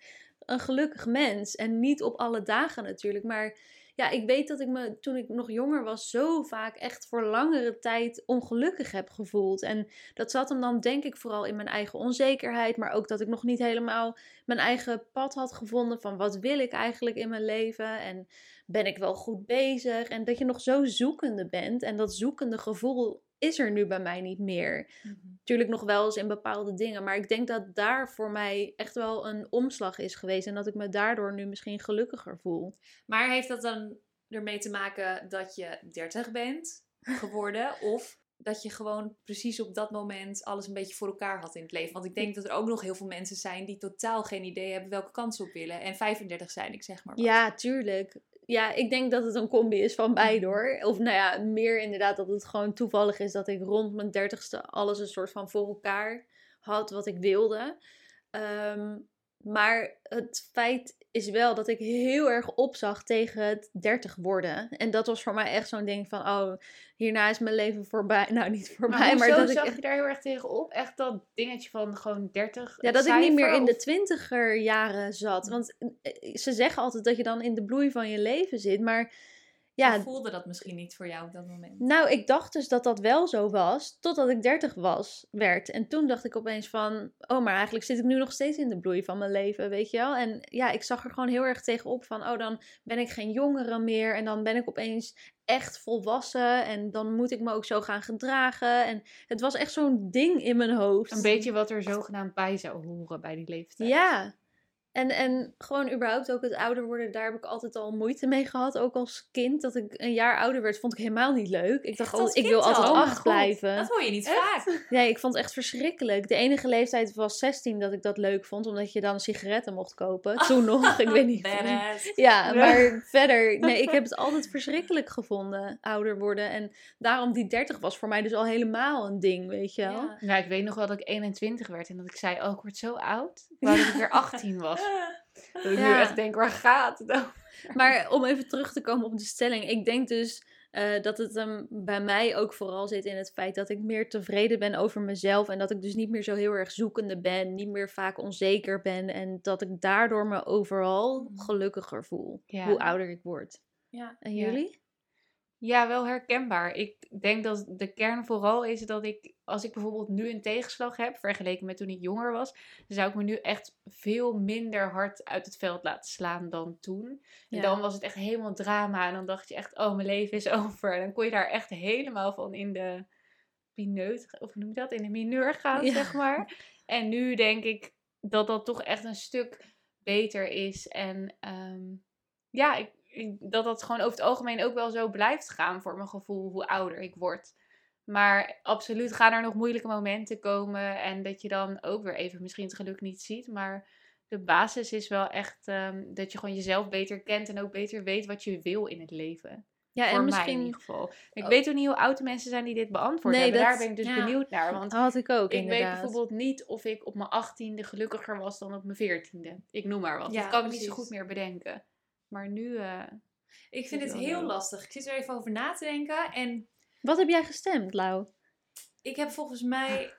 Speaker 4: een gelukkig mens. En niet op alle dagen natuurlijk, maar ja, ik weet dat ik me toen ik nog jonger was zo vaak echt voor langere tijd ongelukkig heb gevoeld. En dat zat hem dan denk ik vooral in mijn eigen onzekerheid, maar ook dat ik nog niet helemaal mijn eigen pad had gevonden van wat wil ik eigenlijk in mijn leven en ben ik wel goed bezig en dat je nog zo zoekende bent en dat zoekende gevoel is er nu bij mij niet meer. Natuurlijk nog wel eens in bepaalde dingen, maar ik denk dat daar voor mij echt wel een omslag is geweest en dat ik me daardoor nu misschien gelukkiger voel.
Speaker 3: Maar heeft dat dan ermee te maken dat je 30 bent geworden? (laughs) of dat je gewoon precies op dat moment alles een beetje voor elkaar had in het leven? Want ik denk dat er ook nog heel veel mensen zijn die totaal geen idee hebben welke kant ze op willen. En 35 zijn, ik zeg maar. wat.
Speaker 4: Ja, tuurlijk. Ja, ik denk dat het een combi is van beide hoor. Of nou ja, meer inderdaad dat het gewoon toevallig is dat ik rond mijn dertigste alles een soort van voor elkaar had wat ik wilde. Ehm, maar het feit is wel dat ik heel erg opzag tegen het 30 worden. En dat was voor mij echt zo'n ding van, oh, hierna is mijn leven voorbij. (laughs) Nou, niet voorbij,
Speaker 2: Maar,
Speaker 4: maar, dat
Speaker 2: zag
Speaker 4: ik...
Speaker 2: je daar heel erg tegen op? Echt dat dingetje van gewoon 30
Speaker 4: Ja, dat ik niet meer in de twintiger jaren zat. Want eh, ze zeggen altijd dat je dan in de bloei van je leven zit. Maar ja,
Speaker 3: Hoe voelde dat misschien niet voor jou op dat moment?
Speaker 4: nou, ik dacht dus dat dat wel zo was, totdat ik 30 was, werd. En toen dacht ik opeens van, oh, maar eigenlijk zit ik nu nog steeds in de bloei van mijn leven, weet je wel? En ja, ik zag er gewoon heel erg tegenop van, oh, dan ben ik geen jongere meer en dan ben ik opeens echt volwassen en dan moet ik me ook zo gaan gedragen. En het was echt zo'n ding in mijn hoofd.
Speaker 2: Een beetje wat er zogenaamd bij zou horen bij die leeftijd.
Speaker 4: Ja. En, en gewoon überhaupt ook het ouder worden, daar heb ik altijd al moeite mee gehad. Ook als kind, dat ik een jaar ouder werd, vond ik helemaal niet leuk. Ik dacht,
Speaker 3: als
Speaker 4: altijd, ik wil altijd
Speaker 3: al? Oh
Speaker 4: acht blijven.
Speaker 3: Dat hoor je niet vaak. (laughs)
Speaker 4: Nee, ik vond het echt verschrikkelijk. De enige leeftijd was 16 dat ik dat leuk vond, omdat je dan sigaretten mocht kopen. Toen nog, ik weet niet.
Speaker 3: Badass. (laughs)
Speaker 4: Ja, maar verder, nee, ik heb (laughs) het altijd verschrikkelijk gevonden, ouder worden. En daarom die 30 was voor mij dus al helemaal een ding, weet je wel.
Speaker 3: Ja.
Speaker 2: Nou, ik weet nog wel dat ik 21 werd en dat ik zei, oh, ik word zo oud. Dat ik weer 18 was. (laughs) Dat ik nu echt denk, waar gaat het over? (laughs)
Speaker 4: Maar om even terug te komen op de stelling. Ik denk dus eh, dat het hem bij mij ook vooral zit in het feit dat ik meer tevreden ben over mezelf. En dat ik dus niet meer zo heel erg zoekende ben. Niet meer vaak onzeker ben. En dat ik daardoor me overal
Speaker 3: Mhm.
Speaker 4: gelukkiger voel.
Speaker 2: Ja.
Speaker 4: Hoe ouder ik word.
Speaker 3: Ja.
Speaker 4: En
Speaker 2: Ja.
Speaker 4: jullie?
Speaker 2: Ja, wel herkenbaar. Ik denk dat de kern vooral is dat ik, als ik bijvoorbeeld nu een tegenslag heb, vergeleken met toen ik jonger was, dan zou ik me nu echt veel minder hard uit het veld laten slaan dan toen. En dan was het echt helemaal drama en dan dacht je echt, oh, mijn leven is (laughs) over. En dan kon je daar echt helemaal van in de pineut, of noem je dat, in de mineur gaan,
Speaker 4: Ja.
Speaker 2: zeg maar. En nu denk ik dat dat toch echt een stuk beter is. En ehm, ja, ik- dat dat gewoon over het algemeen ook wel zo blijft gaan voor mijn gevoel hoe ouder ik word. Maar absoluut gaan er nog moeilijke momenten komen en dat je dan ook weer even misschien het geluk niet ziet. Maar de basis is wel echt ehm, dat je gewoon jezelf beter kent en ook beter weet wat je wil in het leven.
Speaker 4: Ja,
Speaker 2: voor
Speaker 4: en
Speaker 2: mij in
Speaker 4: misschien
Speaker 2: ieder geval. Ik
Speaker 4: Oh.
Speaker 2: weet ook niet hoe oud de mensen zijn die dit beantwoord
Speaker 4: Nee,
Speaker 2: hebben.
Speaker 4: dat-
Speaker 2: Daar ben ik dus
Speaker 3: ja.
Speaker 2: benieuwd naar. Want
Speaker 4: had ik ook
Speaker 2: ik
Speaker 4: inderdaad.
Speaker 2: weet bijvoorbeeld niet of ik op mijn achttiende gelukkiger was dan op mijn veertiende. Ik noem maar wat.
Speaker 3: Ja,
Speaker 2: dat kan ik niet zo goed meer bedenken. Maar nu... eh,
Speaker 3: Ik vind het heel lastig. Ik zit er even over na te denken. En
Speaker 4: Wat heb jij gestemd, Lau?
Speaker 3: ik heb volgens mij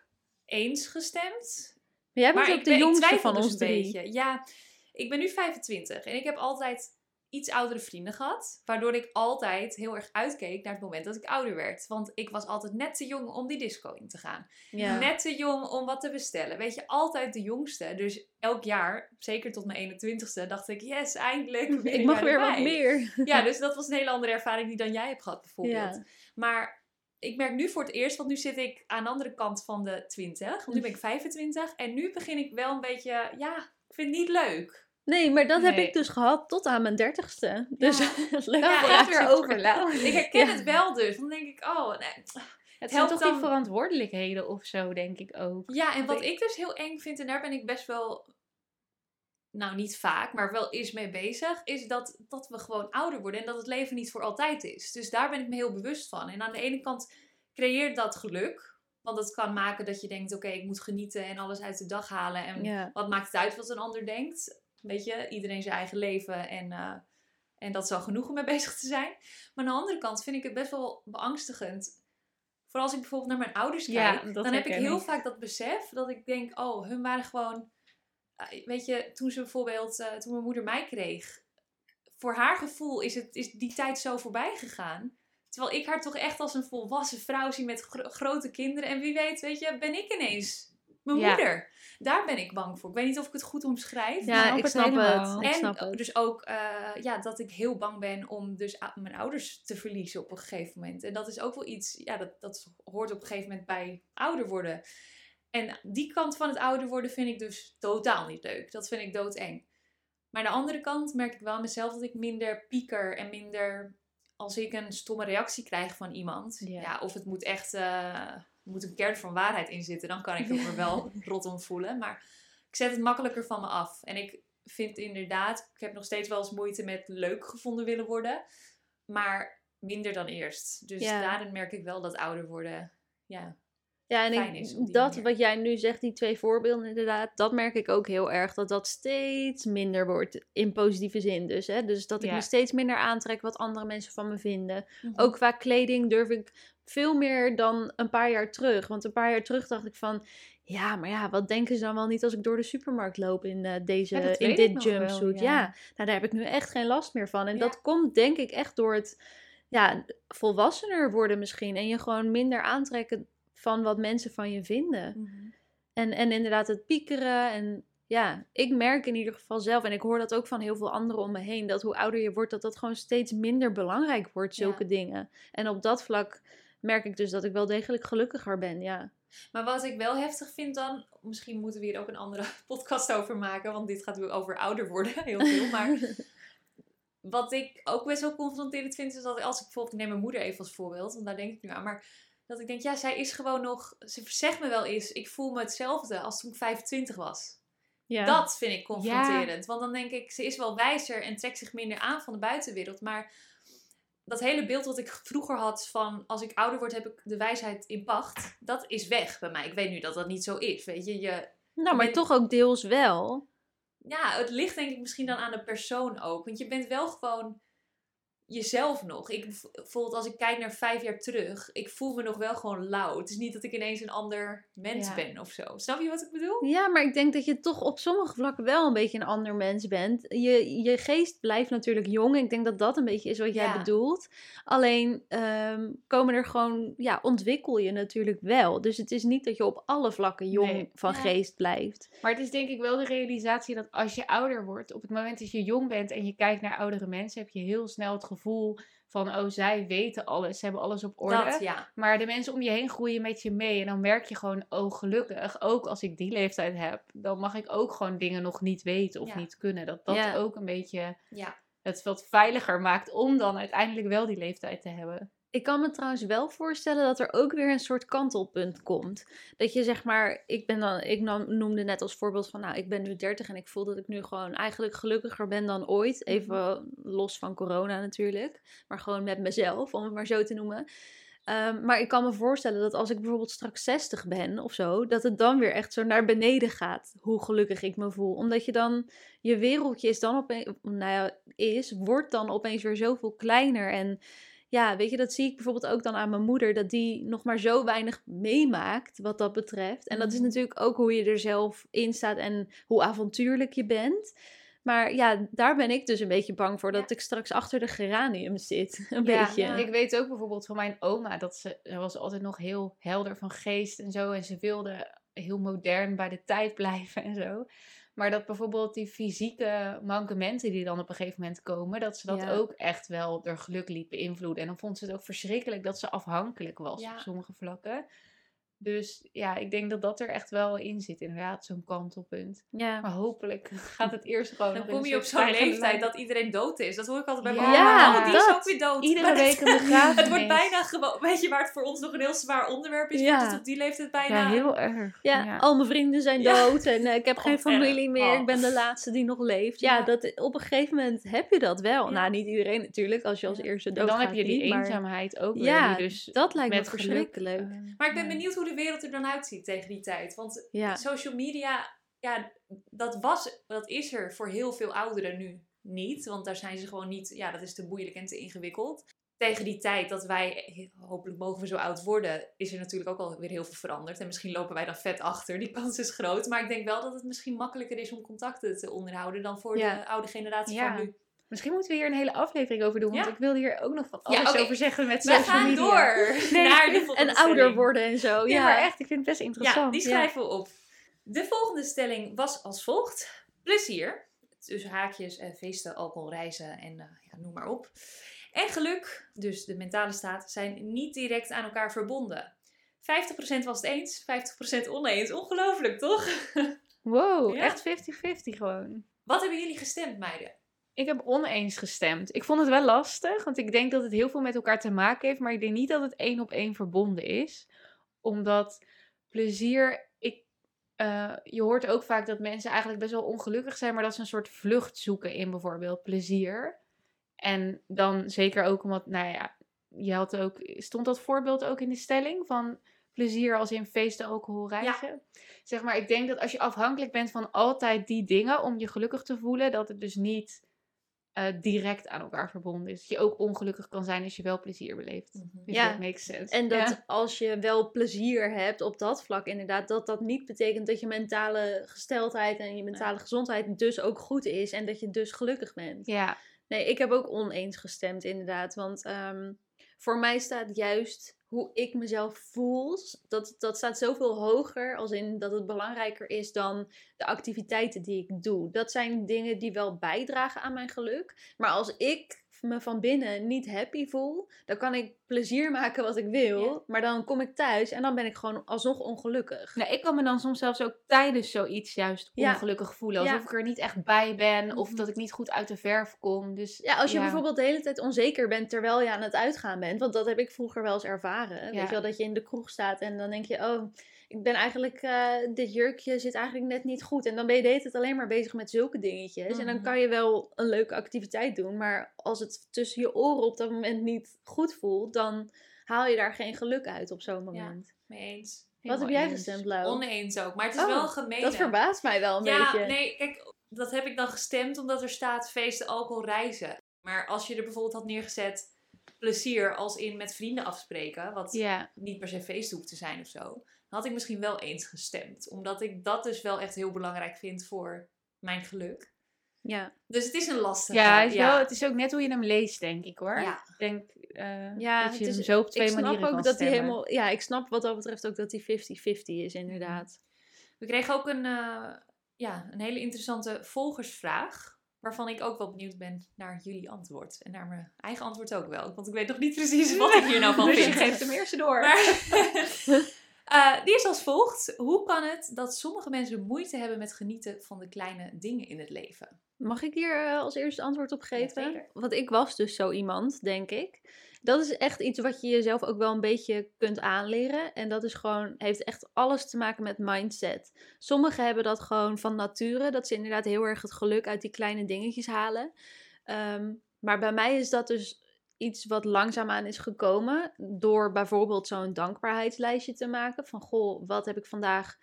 Speaker 3: eens gestemd.
Speaker 4: Maar jij bent
Speaker 3: Maar
Speaker 4: ook
Speaker 3: ik,
Speaker 4: de
Speaker 3: ben-
Speaker 4: jongste van
Speaker 3: dus
Speaker 4: ons
Speaker 3: een
Speaker 4: drie.
Speaker 3: beetje. Ja, ik ben nu 25 en ik heb altijd iets oudere vrienden gehad. Waardoor ik altijd heel erg uitkeek naar het moment dat ik ouder werd. Want ik was altijd net te jong om die disco in te gaan.
Speaker 4: Ja.
Speaker 3: Net te jong om wat te bestellen. Weet je, altijd de jongste. Dus elk jaar, zeker tot mijn 21ste, dacht ik, yes, eindelijk. ben
Speaker 4: ik mag weer wat meer.
Speaker 3: Ja, dus dat was een hele andere ervaring die dan jij hebt gehad, bijvoorbeeld.
Speaker 4: Ja.
Speaker 3: Maar ik merk nu voor het eerst, want nu zit ik aan de andere kant van de 20. Want nu ben ik 25. En nu begin ik wel een beetje, ja, ik vind het niet leuk.
Speaker 4: Nee, maar dat heb ik dus gehad tot aan mijn dertigste. Dus (laughs) leuk
Speaker 2: Nou,
Speaker 4: voor
Speaker 2: gaat weer over. (laughs)
Speaker 3: Ik herken
Speaker 4: Ja.
Speaker 3: het wel dus. Dan denk ik, oh, nee.
Speaker 2: Het
Speaker 3: helpt
Speaker 2: toch
Speaker 3: dan-
Speaker 2: die verantwoordelijkheden of zo, denk ik ook.
Speaker 3: Ja, en wat
Speaker 2: ik-
Speaker 3: ik dus heel eng vind, en daar ben ik best wel, nou niet vaak, maar wel eens mee bezig, is dat, dat we gewoon ouder worden en dat het leven niet voor altijd is. Dus daar ben ik me heel bewust van. En aan de ene kant creëert dat geluk, want het kan maken dat je denkt, oké, ik moet genieten en alles uit de dag halen. En
Speaker 4: Ja.
Speaker 3: wat maakt het uit wat een ander denkt? Weet je, iedereen zijn eigen leven en, eh, en dat is al genoeg om mee (laughs) bezig te zijn. Maar aan de andere kant vind ik het best wel beangstigend. Vooral als ik bijvoorbeeld naar mijn ouders kijk, dan heb ik heel vaak dat besef dat ik denk, oh, hun waren gewoon, eh, weet je, toen ze bijvoorbeeld, eh, toen mijn moeder mij kreeg, voor haar gevoel is, het, is die tijd zo voorbij gegaan. Terwijl ik haar toch echt als een volwassen vrouw zie met gro- grote kinderen. En wie weet, weet je, ben ik ineens mijn
Speaker 2: Ja.
Speaker 3: moeder. Daar ben ik bang voor. Ik weet niet of ik het goed omschrijf.
Speaker 4: Ja,
Speaker 2: snap
Speaker 4: ik
Speaker 2: het
Speaker 4: snap het. Ik
Speaker 3: en
Speaker 4: snap het.
Speaker 3: dus ook eh, ja, dat ik heel bang ben om dus mijn ouders te verliezen op een gegeven moment. En dat is ook wel iets, ja, dat, dat hoort op een gegeven moment bij ouder worden. En die kant van het ouder worden vind ik dus totaal niet leuk. Dat vind ik doodeng. Maar aan de andere kant merk ik wel aan mezelf dat ik minder pieker en minder... Als ik een stomme reactie krijg van iemand,
Speaker 2: Ja.
Speaker 3: ja. of het moet echt eh, moet een kern van waarheid in zitten, dan kan ik er me wel (laughs) rot om voelen. Maar ik zet het makkelijker van me af. En ik vind inderdaad, ik heb nog steeds wel eens moeite met leuk gevonden willen worden, maar minder dan eerst. Dus
Speaker 4: Ja.
Speaker 3: daarin merk ik wel dat ouder worden, ja,
Speaker 4: Ja, en
Speaker 3: fijn is
Speaker 4: dat
Speaker 3: manier.
Speaker 4: wat jij nu zegt, die twee voorbeelden inderdaad, dat merk ik ook heel erg. Dat dat steeds minder wordt, in positieve zin dus. Hè? Dus dat ik
Speaker 2: Ja.
Speaker 4: me steeds minder aantrek wat andere mensen van me vinden.
Speaker 3: Mhm.
Speaker 4: Ook qua kleding durf ik veel meer dan een paar jaar terug. Want een paar jaar terug dacht ik van... Ja, maar ja, wat denken ze dan wel niet als ik door de supermarkt loop in eh, deze,
Speaker 2: Ja,
Speaker 4: in dit jumpsuit?
Speaker 2: ja.
Speaker 4: ja. nou daar heb ik nu echt geen last meer van. En dat komt denk ik echt door het ja, volwassener worden misschien. En je gewoon minder aantrekken van wat mensen van je vinden.
Speaker 3: Mhm.
Speaker 4: En, en inderdaad het piekeren. En ja, ik merk in ieder geval zelf, en ik hoor dat ook van heel veel anderen om me heen, dat hoe ouder je wordt, dat dat gewoon steeds minder belangrijk wordt,
Speaker 3: Ja.
Speaker 4: zulke dingen. En op dat vlak merk ik dus dat ik wel degelijk gelukkiger ben, ja.
Speaker 3: Maar wat ik wel heftig vind dan, misschien moeten we hier ook een andere (laughs) podcast over maken, want dit gaat weer over ouder worden, (laughs) heel veel. Maar (laughs) wat ik ook best wel confronterend vind, is dat als ik bijvoorbeeld, ik neem mijn moeder even als voorbeeld, want daar denk ik nu aan, maar dat ik denk, ja, zij is gewoon nog, ze zegt me wel eens, ik voel me hetzelfde als toen ik 25 was.
Speaker 4: ja.
Speaker 3: Dat vind ik confronterend. Want dan denk ik, ze is wel wijzer en trekt zich minder aan van de buitenwereld. Maar dat hele beeld wat ik vroeger had van als ik ouder word heb ik de wijsheid in pacht. Dat is weg bij mij. Ik weet nu dat dat niet zo is. Weet je, je
Speaker 4: nou, maar toch ook deels wel.
Speaker 3: ja, het ligt denk ik misschien dan aan de persoon ook. Want je bent wel gewoon. Jezelf nog. Ik, bijvoorbeeld als ik kijk naar vijf jaar terug, ik voel me nog wel gewoon lauw. Het is niet dat ik ineens een ander mens
Speaker 2: Ja.
Speaker 3: ben of zo. Snap je wat ik bedoel?
Speaker 4: Ja, maar ik denk dat je toch op sommige vlakken wel een beetje een ander mens bent. Je, je geest blijft natuurlijk jong. Ik denk dat dat een beetje is wat jij
Speaker 3: Ja.
Speaker 4: bedoelt. Alleen ehm, komen er gewoon, ja, ontwikkel je natuurlijk wel. Dus het is niet dat je op alle vlakken jong
Speaker 2: Nee.
Speaker 4: van
Speaker 3: Ja.
Speaker 4: geest blijft.
Speaker 2: Maar het is denk ik wel de realisatie dat als je ouder wordt, op het moment dat je jong bent en je kijkt naar oudere mensen, heb je heel snel het gevoel van, oh, zij weten alles, ze hebben alles op orde.
Speaker 3: Dat, ja.
Speaker 2: Maar de mensen om je heen groeien met je mee. En dan merk je gewoon, oh gelukkig, ook als ik die leeftijd heb, dan mag ik ook gewoon dingen nog niet weten of
Speaker 3: Ja.
Speaker 2: niet kunnen. Dat dat
Speaker 4: Ja.
Speaker 2: ook een beetje
Speaker 3: Ja.
Speaker 2: het wat veiliger maakt om dan uiteindelijk wel die leeftijd te hebben.
Speaker 4: Ik kan me trouwens wel voorstellen dat er ook weer een soort kantelpunt komt. Dat je zeg maar, ik ben dan, ik noemde net als voorbeeld van, nou, ik ben nu 30 en ik voel dat ik nu gewoon eigenlijk gelukkiger ben dan ooit. Even los van corona natuurlijk, maar gewoon met mezelf, om het maar zo te noemen. Ehm, maar ik kan me voorstellen dat als ik bijvoorbeeld straks 60 ben of zo, dat het dan weer echt zo naar beneden gaat, hoe gelukkig ik me voel. Omdat je dan, je wereldje is dan opeens, nou ja, is, wordt dan opeens weer zoveel kleiner en ja, weet je, dat zie ik bijvoorbeeld ook dan aan mijn moeder, dat die nog maar zo weinig meemaakt wat dat betreft. En dat is
Speaker 3: Mhm.
Speaker 4: natuurlijk ook hoe je er zelf in staat en hoe avontuurlijk je bent. Maar ja, daar ben ik dus een beetje bang voor, dat ik straks achter de geranium zit. (laughs) Een
Speaker 2: Ja,
Speaker 4: beetje.
Speaker 2: Ik weet ook bijvoorbeeld van mijn oma dat ze, ze was altijd nog heel helder van geest en zo. En ze wilde heel modern bij de tijd blijven en zo. Maar dat bijvoorbeeld die fysieke mankementen die dan op een gegeven moment komen, dat ze dat
Speaker 4: Ja.
Speaker 2: ook echt wel haar geluk liet beïnvloeden. En dan vond ze het ook verschrikkelijk dat ze afhankelijk was
Speaker 3: Ja.
Speaker 2: op sommige vlakken. Dus ja, ik denk dat dat er echt wel in zit, inderdaad, zo'n kantelpunt.
Speaker 4: Ja.
Speaker 2: Maar hopelijk gaat het eerst gewoon.
Speaker 3: Dan kom je op zo'n leeftijd dat iedereen dood is. Dat hoor ik altijd bij
Speaker 2: Ja,
Speaker 3: mijn mama. Oh, die is ook weer dood.
Speaker 2: Iedere
Speaker 3: Maar
Speaker 2: week
Speaker 3: het-
Speaker 2: een begrafenis. (laughs)
Speaker 3: Het wordt bijna gewoon, weet je waar het voor ons nog een heel zwaar onderwerp is,
Speaker 4: Ja.
Speaker 3: het op die leeftijd bijna...
Speaker 2: Ja, heel erg.
Speaker 4: Ja, al mijn vrienden zijn
Speaker 3: Ja.
Speaker 4: dood en eh, ik heb geen familie meer.
Speaker 3: Oh.
Speaker 4: Ik ben de laatste die nog leeft. Ja,
Speaker 3: Ja.
Speaker 4: Dat, op een gegeven moment heb je dat wel.
Speaker 3: Ja.
Speaker 4: Nou, niet iedereen natuurlijk, als je als
Speaker 3: Ja.
Speaker 4: eerste
Speaker 2: En
Speaker 4: doodgaat.
Speaker 2: dan heb je die
Speaker 4: niet, maar-
Speaker 2: eenzaamheid ook weer.
Speaker 4: Ja,
Speaker 2: dus
Speaker 4: dat lijkt me verschrikkelijk.
Speaker 2: eh,
Speaker 3: Maar ik ben
Speaker 2: ja.
Speaker 3: benieuwd hoe de wereld er dan uitziet tegen die tijd. Want
Speaker 4: Ja.
Speaker 3: social media, ja, dat, was, dat is er voor heel veel ouderen nu niet. Want daar zijn ze gewoon niet, ja, dat is te moeilijk en te ingewikkeld. Tegen die tijd dat wij, hopelijk mogen we zo oud worden, is er natuurlijk ook alweer heel veel veranderd. En misschien lopen wij dan vet achter, die kans is groot. Maar ik denk wel dat het misschien makkelijker is om contacten te onderhouden dan voor
Speaker 4: Ja.
Speaker 3: de oude generatie
Speaker 2: Ja.
Speaker 3: van nu.
Speaker 2: Misschien moeten we hier een hele aflevering over doen, want
Speaker 3: Ja.
Speaker 2: ik wilde hier ook nog van
Speaker 3: Ja,
Speaker 2: alles over zeggen met
Speaker 3: We
Speaker 2: social
Speaker 3: gaan
Speaker 2: media.
Speaker 3: door
Speaker 2: Nee.
Speaker 3: naar de volgende
Speaker 4: En ouder worden en zo.
Speaker 2: Ja, maar echt, ik vind het best interessant.
Speaker 3: Ja, die schrijven we op. De volgende stelling was als volgt. Plezier. Dus haakjes, eh, feesten, alcohol, reizen en eh, ja, noem maar op. En geluk, dus de mentale staat, zijn niet direct aan elkaar verbonden. 50% was het eens, 50% oneens. Ongelooflijk, toch? (laughs)
Speaker 2: Wow, echt 50-50 gewoon.
Speaker 3: Wat hebben jullie gestemd, meiden?
Speaker 2: Ik heb oneens gestemd. Ik vond het wel lastig, want ik denk dat het heel veel met elkaar te maken heeft, maar ik denk niet dat het één op één verbonden is. Omdat plezier, ik, eh, je hoort ook vaak dat mensen eigenlijk best wel ongelukkig zijn, maar dat ze een soort vlucht zoeken in bijvoorbeeld plezier. En dan zeker ook omdat, nou ja, je had ook, stond dat voorbeeld ook in de stelling van plezier als in feesten, alcohol, reizen? Zeg maar, ik denk dat als je afhankelijk bent van altijd die dingen om je gelukkig te voelen, dat het dus niet eh, direct aan elkaar verbonden is. Dat je ook ongelukkig kan zijn als je wel plezier beleeft. If
Speaker 4: Ja.
Speaker 2: that makes sense.
Speaker 4: En dat
Speaker 2: Ja.
Speaker 4: als je wel plezier hebt op dat vlak, inderdaad, dat dat niet betekent dat je mentale gesteldheid en je mentale gezondheid dus ook goed is en dat je dus gelukkig bent.
Speaker 2: Ja,
Speaker 4: Nee, ik heb ook oneens gestemd, inderdaad. Want ehm, voor mij staat juist hoe ik mezelf voel, dat, dat staat zoveel hoger als in dat het belangrijker is dan de activiteiten die ik doe. Dat zijn dingen die wel bijdragen aan mijn geluk. Maar als ik me van binnen niet happy voel, dan kan ik plezier maken wat ik wil.
Speaker 3: Ja.
Speaker 4: Maar dan kom ik thuis en dan ben ik gewoon alsnog ongelukkig.
Speaker 2: nou, ik kan me dan soms zelfs ook tijdens zoiets juist
Speaker 4: Ja.
Speaker 2: ongelukkig voelen. Alsof
Speaker 4: Ja.
Speaker 2: ik er niet echt bij ben of
Speaker 4: Mhm.
Speaker 2: dat ik niet goed uit de verf kom. Dus
Speaker 4: Ja, als je bijvoorbeeld de hele tijd onzeker bent terwijl je aan het uitgaan bent. Want dat heb ik vroeger wel eens ervaren. Weet je wel, dat je in de kroeg staat en dan denk je... Oh, ik ben eigenlijk... eh, dit jurkje zit eigenlijk net niet goed. En dan ben je de hele tijd alleen maar bezig met zulke dingetjes. En dan
Speaker 3: Mhm.
Speaker 4: kan je wel een leuke activiteit doen. Maar als het tussen je oren op dat moment niet goed voelt... dan haal je daar geen geluk uit op zo'n moment.
Speaker 3: Mee eens.
Speaker 4: Wat heb jij
Speaker 2: eens.
Speaker 4: gestemd, Lau?
Speaker 3: Oneens ook. Maar het is
Speaker 4: Oh,
Speaker 3: wel gemeen.
Speaker 4: Dat verbaast mij wel een
Speaker 3: ja,
Speaker 4: beetje.
Speaker 3: nee, kijk, dat heb ik dan gestemd omdat er staat feesten, alcohol, reizen. Maar als je er bijvoorbeeld had neergezet plezier als in met vrienden afspreken, wat
Speaker 2: Ja,
Speaker 3: niet per se feest hoeft te zijn of zo, had ik misschien wel eens gestemd. Omdat ik dat dus wel echt heel belangrijk vind voor mijn geluk.
Speaker 4: Ja,
Speaker 3: Dus het is een lastige.
Speaker 2: ja, het, is Wel, het is ook net hoe je hem leest, denk ik hoor.
Speaker 3: Ja.
Speaker 2: Ik denk eh,
Speaker 4: Ja,
Speaker 2: dat je hem
Speaker 4: is-
Speaker 2: zo op twee
Speaker 4: ik snap
Speaker 2: manieren
Speaker 4: ook
Speaker 2: kan
Speaker 4: dat hij helemaal... Ja, ik snap wat dat betreft ook dat hij 50-50 is, inderdaad.
Speaker 3: We kregen ook een, eh, ja, een hele interessante volgersvraag. Waarvan ik ook wel benieuwd ben naar jullie antwoord. En naar mijn eigen antwoord ook wel. Want ik weet nog niet precies wat ik hier nou van (laughs)
Speaker 2: Dus je
Speaker 3: vind.
Speaker 2: geeft hem eerst door.
Speaker 3: Maar, (laughs) eh, die is als volgt. Hoe kan het dat sommige mensen moeite hebben met genieten van de kleine dingen in het leven?
Speaker 4: Mag ik hier eh, als eerste antwoord op geven? Want ik was dus zo iemand, denk ik. Dat is echt iets wat je jezelf ook wel een beetje kunt aanleren. En dat is gewoon, heeft echt alles te maken met mindset. Sommigen hebben dat gewoon van nature. Dat ze inderdaad heel erg het geluk uit die kleine dingetjes halen. Ehm, maar bij mij is dat dus iets wat langzaamaan is gekomen. Door bijvoorbeeld zo'n dankbaarheidslijstje te maken. Van goh, wat heb ik vandaag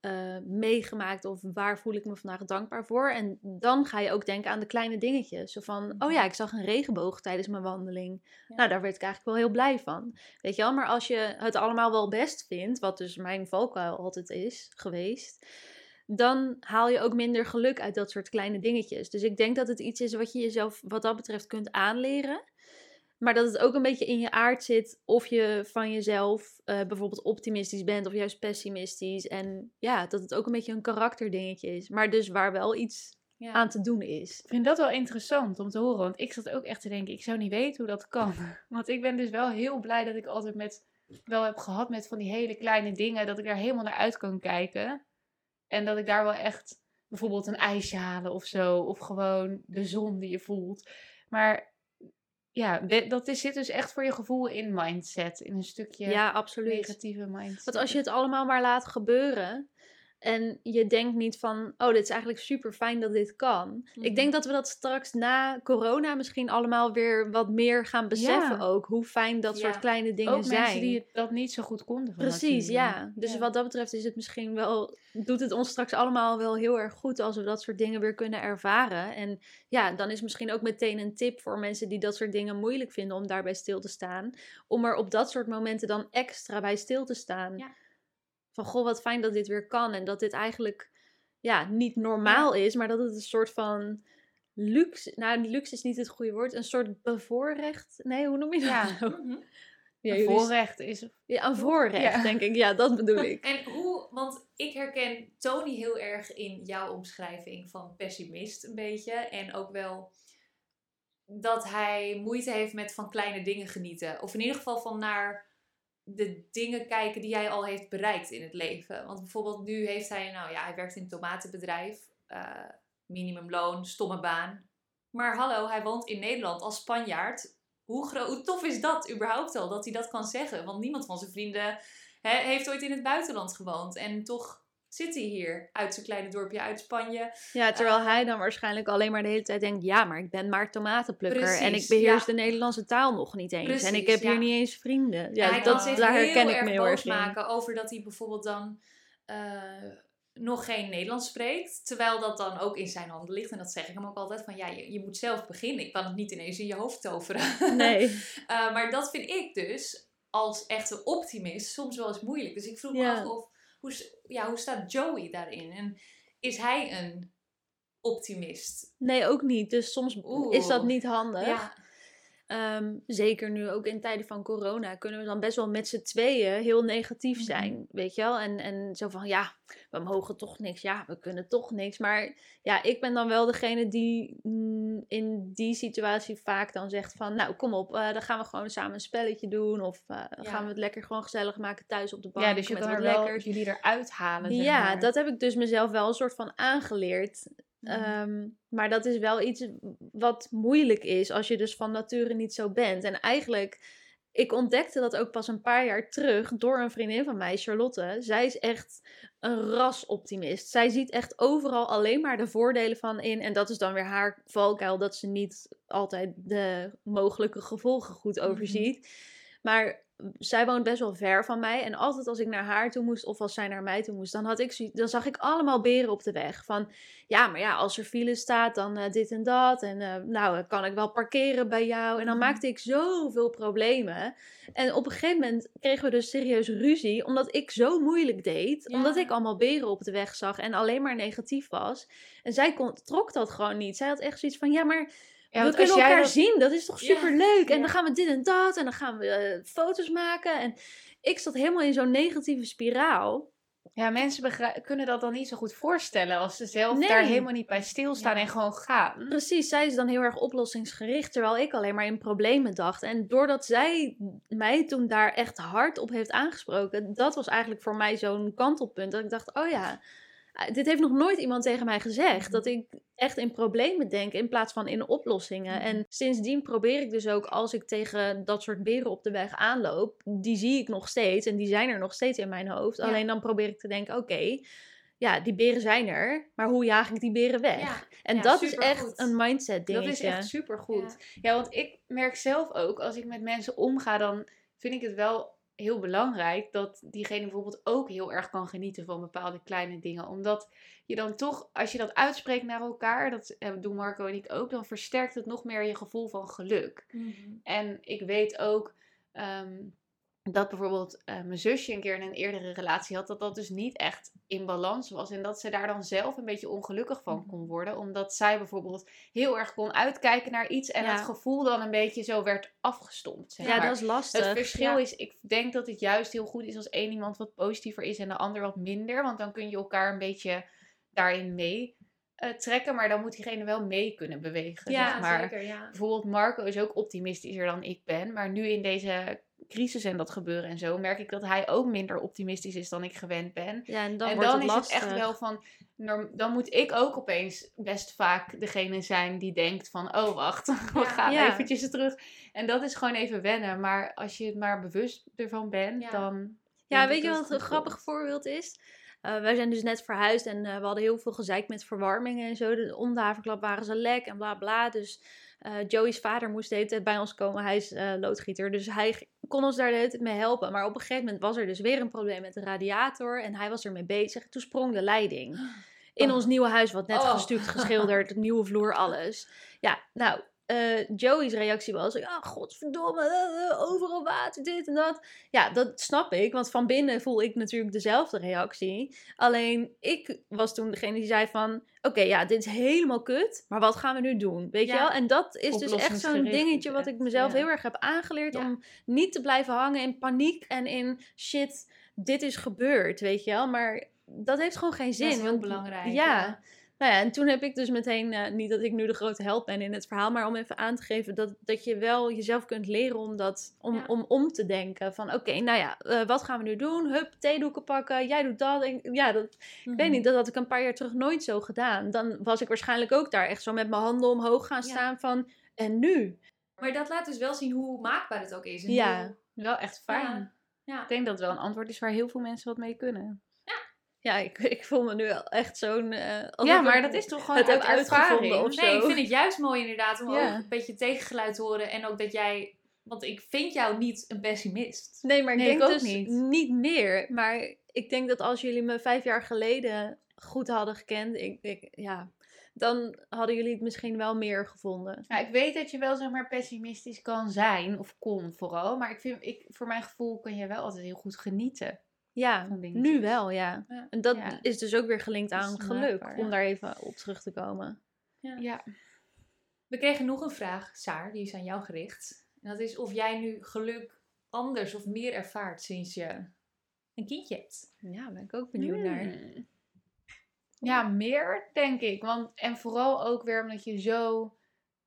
Speaker 4: eh, meegemaakt of waar voel ik me vandaag dankbaar voor. En dan ga je ook denken aan de kleine dingetjes. Zo van, oh ja, ik zag een regenboog tijdens mijn wandeling.
Speaker 3: Ja.
Speaker 4: Nou, daar werd ik eigenlijk wel heel blij van. Weet je wel, maar als je het allemaal wel best vindt, wat dus mijn valkuil altijd is geweest, dan haal je ook minder geluk uit dat soort kleine dingetjes. Dus ik denk dat het iets is wat je jezelf wat dat betreft kunt aanleren. Maar dat het ook een beetje in je aard zit of je van jezelf eh, bijvoorbeeld optimistisch bent of juist pessimistisch. En ja, dat het ook een beetje een karakterdingetje is. Maar dus waar wel iets
Speaker 3: Ja.
Speaker 4: aan te doen is.
Speaker 2: Ik vind dat wel interessant om te horen, want ik zat ook echt te denken, ik zou niet weten hoe dat kan. (laughs) Want ik ben dus wel heel blij dat ik altijd met, wel heb gehad met van die hele kleine dingen, dat ik daar helemaal naar uit kan kijken. En dat ik daar wel echt bijvoorbeeld een ijsje halen of zo, of gewoon de zon die je voelt. Maar ja, dat is, zit dus echt voor je gevoel in mindset, in een stukje
Speaker 4: Ja, absoluut.
Speaker 2: negatieve mindset.
Speaker 4: Want als je het allemaal maar laat gebeuren en je denkt niet van, oh, dit is eigenlijk super fijn dat dit kan.
Speaker 3: Mhm.
Speaker 4: Ik denk dat we dat straks na corona misschien allemaal weer wat meer gaan beseffen
Speaker 2: Ja.
Speaker 4: ook. Hoe fijn dat soort
Speaker 3: Ja.
Speaker 4: kleine dingen
Speaker 2: ook
Speaker 4: zijn.
Speaker 2: mensen die dat niet zo goed konden.
Speaker 4: Precies,
Speaker 2: nature.
Speaker 4: ja. Dus
Speaker 2: Ja.
Speaker 4: wat dat betreft is het misschien wel, doet het ons straks allemaal wel heel erg goed als we dat soort dingen weer kunnen ervaren. En ja, dan is misschien ook meteen een tip voor mensen die dat soort dingen moeilijk vinden om daarbij stil te staan. Om er op dat soort momenten dan extra bij stil te staan.
Speaker 3: Ja.
Speaker 4: Van goh, wat fijn dat dit weer kan. En dat dit eigenlijk ja, niet normaal is, maar dat het een soort van luxe, nou luxe is niet het goede woord, een soort bevoorrecht. Nee, hoe noem je dat?
Speaker 2: Ja.
Speaker 4: nou?
Speaker 3: Mhm.
Speaker 4: Ja,
Speaker 2: Een voorrecht is
Speaker 4: ja, een voorrecht,
Speaker 2: Ja.
Speaker 4: denk ik. Ja, dat bedoel ik. (laughs)
Speaker 3: En hoe, want ik herken Tony heel erg in jouw omschrijving van pessimist een beetje. En ook wel dat hij moeite heeft met van kleine dingen genieten. Of in ieder geval van naar de dingen kijken die hij al heeft bereikt in het leven. Want bijvoorbeeld nu heeft hij, nou ja, hij werkt in een tomatenbedrijf. eh, minimumloon, stomme baan. Maar hallo, hij woont in Nederland als Spanjaard. Hoe, tof is dat überhaupt al, dat hij dat kan zeggen? Want niemand van zijn vrienden heeft ooit in het buitenland gewoond. En toch zit hij hier uit zijn kleine dorpje uit Spanje.
Speaker 4: Ja, terwijl hij dan waarschijnlijk alleen maar de hele tijd denkt: ja, maar ik ben maar tomatenplukker en ik beheers
Speaker 3: ja.
Speaker 4: de Nederlandse taal nog niet eens. en ik heb hier niet eens vrienden. Ja,
Speaker 3: hij
Speaker 4: dat, daar
Speaker 3: heel
Speaker 4: herken ik me heel erg
Speaker 3: maken over dat hij bijvoorbeeld dan eh, nog geen Nederlands spreekt. Terwijl dat dan ook in zijn handen ligt. En dat zeg ik hem ook altijd van ja, je, je moet zelf beginnen. Ik kan het niet ineens in je hoofd toveren.
Speaker 4: Nee. (laughs)
Speaker 3: Eh, maar dat vind ik dus als echte optimist soms wel eens moeilijk. Dus ik vroeg me af of, hoe, ja, hoe staat Joey daarin? En is hij een optimist?
Speaker 4: nee, ook niet. Dus soms
Speaker 3: Oeh.
Speaker 4: is dat niet handig.
Speaker 3: Ja,
Speaker 4: Ehm, zeker nu ook in tijden van corona kunnen we dan best wel met z'n tweeën heel negatief
Speaker 3: Mhm.
Speaker 4: zijn, weet je wel? En, en zo van, ja, we mogen toch niks, ja, we kunnen toch niks. Maar ja, ik ben dan wel degene die mm, in die situatie vaak dan zegt van, nou, kom op, eh, dan gaan we gewoon samen een spelletje doen. Of eh, dan
Speaker 3: Ja.
Speaker 4: gaan we het lekker gewoon gezellig maken thuis op de bank
Speaker 2: Ja, dus je
Speaker 4: met
Speaker 2: kan er wel
Speaker 4: lekkers.
Speaker 2: jullie eruit halen. zeg
Speaker 4: Ja,
Speaker 2: maar.
Speaker 4: dat heb ik dus mezelf wel een soort van aangeleerd.
Speaker 3: Mhm.
Speaker 4: Ehm, maar dat is wel iets wat moeilijk is als je dus van nature niet zo bent. En eigenlijk, ik ontdekte dat ook pas een paar jaar terug door een vriendin van mij, Charlotte. Zij is echt een rasoptimist. Zij ziet echt overal alleen maar de voordelen van in. En dat is dan weer haar valkuil, dat ze niet altijd de mogelijke gevolgen goed
Speaker 3: Mhm.
Speaker 4: overziet. Maar zij woont best wel ver van mij. En altijd als ik naar haar toe moest of als zij naar mij toe moest, dan, had ik, dan zag ik allemaal beren op de weg. Van ja, maar ja, als er file staat, dan eh, dit en dat. En eh, nou, kan ik wel parkeren bij jou. En dan
Speaker 3: Mhm.
Speaker 4: maakte ik zoveel problemen. En op een gegeven moment kregen we dus serieus ruzie, omdat ik zo moeilijk deed.
Speaker 3: Ja.
Speaker 4: Omdat ik allemaal beren op de weg zag en alleen maar negatief was. En zij kon, trok dat gewoon niet. Zij had echt zoiets van, ja, maar
Speaker 2: Ja,
Speaker 4: we kunnen elkaar
Speaker 2: dat-
Speaker 4: zien. Dat is toch super leuk. En dan gaan we dit en dat. En dan gaan we eh, foto's maken. En ik zat helemaal in zo'n negatieve spiraal.
Speaker 2: Ja, mensen kunnen dat dan niet zo goed voorstellen als ze zelf
Speaker 4: Nee.
Speaker 2: daar helemaal niet bij stilstaan
Speaker 3: Ja.
Speaker 2: en gewoon gaan.
Speaker 4: Precies, zij is dan heel erg oplossingsgericht. Terwijl ik alleen maar in problemen dacht. En doordat zij mij toen daar echt hard op heeft aangesproken. Dat was eigenlijk voor mij zo'n kantelpunt. Dat ik dacht, oh ja... eh, Dit heeft nog nooit iemand tegen mij gezegd. Dat ik echt in problemen denk in plaats van in oplossingen.
Speaker 3: Mhm.
Speaker 4: En sindsdien probeer ik dus ook als ik tegen dat soort beren op de weg aanloop. Die zie ik nog steeds en die zijn er nog steeds in mijn hoofd.
Speaker 3: Ja.
Speaker 4: Alleen dan probeer ik te denken: oké, ja, die beren zijn er. Maar hoe jaag ik die beren weg?
Speaker 3: Ja,
Speaker 4: En
Speaker 3: Ja,
Speaker 4: dat is echt een mindset
Speaker 2: Dat
Speaker 4: dingetje.
Speaker 2: is echt supergoed. Ja. want ik merk zelf ook, als ik met mensen omga, dan vind ik het wel heel belangrijk dat diegene bijvoorbeeld ook heel erg kan genieten van bepaalde kleine dingen. Omdat je dan toch, als je dat uitspreekt naar elkaar, dat eh, doen Marco en ik ook, dan versterkt het nog meer je gevoel van geluk.
Speaker 3: Mhm.
Speaker 2: En ik weet ook ehm, dat bijvoorbeeld eh, mijn zusje een keer in een eerdere relatie had, dat dat dus niet echt in balans was. En dat ze daar dan zelf een beetje ongelukkig van
Speaker 3: Mhm.
Speaker 2: kon worden. Omdat zij bijvoorbeeld heel erg kon uitkijken naar iets en
Speaker 4: Ja.
Speaker 2: het gevoel dan een beetje zo werd afgestompt. Zeg
Speaker 4: ja,
Speaker 2: maar.
Speaker 4: dat is lastig.
Speaker 2: Het verschil
Speaker 4: Ja.
Speaker 2: is, ik denk dat het juist heel goed is als één iemand wat positiever is en de ander wat minder. Want dan kun je elkaar een beetje daarin mee eh, trekken. Maar dan moet diegene wel mee kunnen bewegen.
Speaker 4: Ja,
Speaker 2: zeg maar
Speaker 3: zeker, ja.
Speaker 2: bijvoorbeeld Marco is ook optimistischer dan ik ben. Maar nu in deze crisis en dat gebeuren en zo, merk ik dat hij ook minder optimistisch is dan ik gewend ben.
Speaker 4: Ja, en dan
Speaker 2: en dan
Speaker 4: het
Speaker 2: is
Speaker 4: lastig.
Speaker 2: het echt wel van, dan moet ik ook opeens best vaak degene zijn die denkt van, oh wacht, (laughs) we gaan
Speaker 4: Ja.
Speaker 2: eventjes terug. En dat is gewoon even wennen. Maar als je het maar bewust ervan bent,
Speaker 3: Ja.
Speaker 2: dan...
Speaker 4: Ja, weet je wat een grappig voorbeeld is? Eh, wij zijn dus net verhuisd en eh, we hadden heel veel gezeik met verwarmingen en zo. De, om de haverklap waren ze lek en bla bla. Dus eh, Joey's vader moest de hele tijd bij ons komen. Hij is loodgieter, dus hij kon ons daar de hele tijd mee helpen. Maar op een gegeven moment was er dus weer een probleem met de radiator en hij was ermee bezig. Toen sprong de leiding. In
Speaker 3: Oh.
Speaker 4: ons nieuwe huis, wat net
Speaker 3: Oh.
Speaker 4: gestuukt, geschilderd, (laughs) nieuwe vloer, alles. Ja, nou, eh, Joey's reactie was: ja, godverdomme, eh, eh, overal water, dit en dat. Ja, dat snap ik, want van binnen voel ik natuurlijk dezelfde reactie. Alleen ik was toen degene die zei van, oké, ja, dit is helemaal kut, maar wat gaan we nu doen? Weet je wel? En dat is dus echt zo'n dingetje wat ik mezelf
Speaker 2: ja.
Speaker 4: heel erg heb aangeleerd
Speaker 3: Ja.
Speaker 4: om niet te blijven hangen in paniek en in shit, dit is gebeurd, weet je wel? Maar dat heeft gewoon geen zin.
Speaker 3: Dat is heel
Speaker 4: want-
Speaker 3: belangrijk.
Speaker 4: Ja. Nou ja, en toen heb ik dus meteen, eh, niet dat ik nu de grote held ben in het verhaal, maar om even aan te geven dat, dat je wel jezelf kunt leren om, dat, om,
Speaker 3: Ja.
Speaker 4: om om te denken. Van oké, nou ja, eh, wat gaan we nu doen? Hup, theedoeken pakken, jij doet dat. En, ja, dat, ik
Speaker 3: Mhm.
Speaker 4: weet niet, dat had ik een paar jaar terug nooit zo gedaan. Dan was ik waarschijnlijk ook daar echt zo met mijn handen omhoog gaan
Speaker 3: Ja.
Speaker 4: staan van, en nu?
Speaker 3: Maar dat laat dus wel zien hoe maakbaar het ook is. En
Speaker 4: Ja.
Speaker 3: hoe-
Speaker 2: Wel echt fijn.
Speaker 3: Ja. Ja.
Speaker 2: Ik denk dat het wel een antwoord is waar heel veel mensen wat mee kunnen.
Speaker 4: Ja, ik, (laughs) ik voel me nu wel echt zo'n... eh,
Speaker 2: Ja, maar dat is toch gewoon
Speaker 4: het
Speaker 2: uit
Speaker 4: uitgevonden of
Speaker 3: Nee, ik
Speaker 4: zo.
Speaker 3: vind het juist mooi inderdaad om
Speaker 4: Ja.
Speaker 3: ook een beetje tegengeluid te horen. En ook dat jij... Want ik vind jou niet een pessimist.
Speaker 4: Nee, maar ik
Speaker 2: Nee,
Speaker 4: denk
Speaker 2: ik ook
Speaker 4: dus
Speaker 2: niet.
Speaker 4: niet. meer. Maar ik denk dat als jullie me vijf jaar geleden goed hadden gekend, ik, ik, ja, dan hadden jullie het misschien wel meer gevonden.
Speaker 2: Ja, ik weet dat je wel zeg maar pessimistisch kan zijn, of kon vooral. Maar ik vind, ik, voor mijn gevoel kan je wel altijd heel goed genieten.
Speaker 4: Ja, nu wel, ja.
Speaker 3: Ja.
Speaker 4: En dat
Speaker 2: Ja.
Speaker 4: is dus ook weer gelinkt aan geluk,
Speaker 2: maakbaar,
Speaker 4: om daar even op terug te komen.
Speaker 2: Ja.
Speaker 3: We kregen nog een vraag, Saar, die is aan jou gericht. En dat is of jij nu geluk anders of meer ervaart sinds je een kindje hebt.
Speaker 4: Ja, ben ik ook benieuwd naar.
Speaker 2: Hmm. Ja, meer denk ik. Want, en vooral ook weer omdat je zo,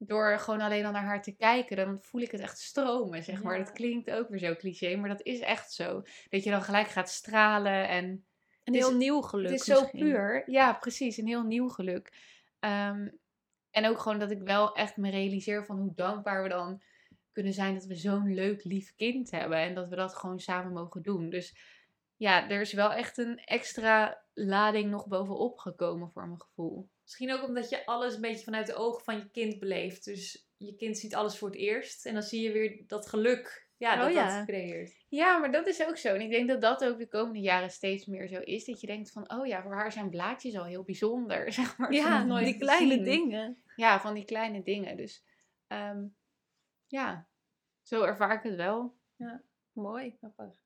Speaker 2: door gewoon alleen al naar haar te kijken, dan voel ik het echt stromen, zeg maar.
Speaker 3: Ja.
Speaker 2: Dat klinkt ook weer zo cliché, maar dat is echt zo. Dat je dan gelijk gaat stralen en
Speaker 4: Een
Speaker 2: is-
Speaker 4: heel nieuw geluk
Speaker 2: Het is zo puur. Ja, precies. Een heel nieuw geluk. Ehm, en ook gewoon dat ik wel echt me realiseer van hoe dankbaar we dan kunnen zijn dat we zo'n leuk, lief kind hebben. En dat we dat gewoon samen mogen doen. Dus ja, er is wel echt een extra lading nog bovenop gekomen voor mijn gevoel.
Speaker 3: Misschien ook omdat je alles een beetje vanuit de ogen van je kind beleeft. Dus je kind ziet alles voor het eerst. En dan zie je weer dat geluk ja, dat
Speaker 4: Oh, ja.
Speaker 3: dat creëert.
Speaker 2: Ja, maar dat is ook zo. En ik denk dat dat ook de komende jaren steeds meer zo is. Dat je denkt van, oh ja, voor haar zijn blaadjes al heel bijzonder. (laughs) Zeg maar,
Speaker 4: Ja,
Speaker 2: van nooit
Speaker 4: die kleine dingen.
Speaker 2: Ja, van die kleine dingen. Dus ehm, ja, zo ervaar ik het wel.
Speaker 4: Mooi.
Speaker 3: Grappig.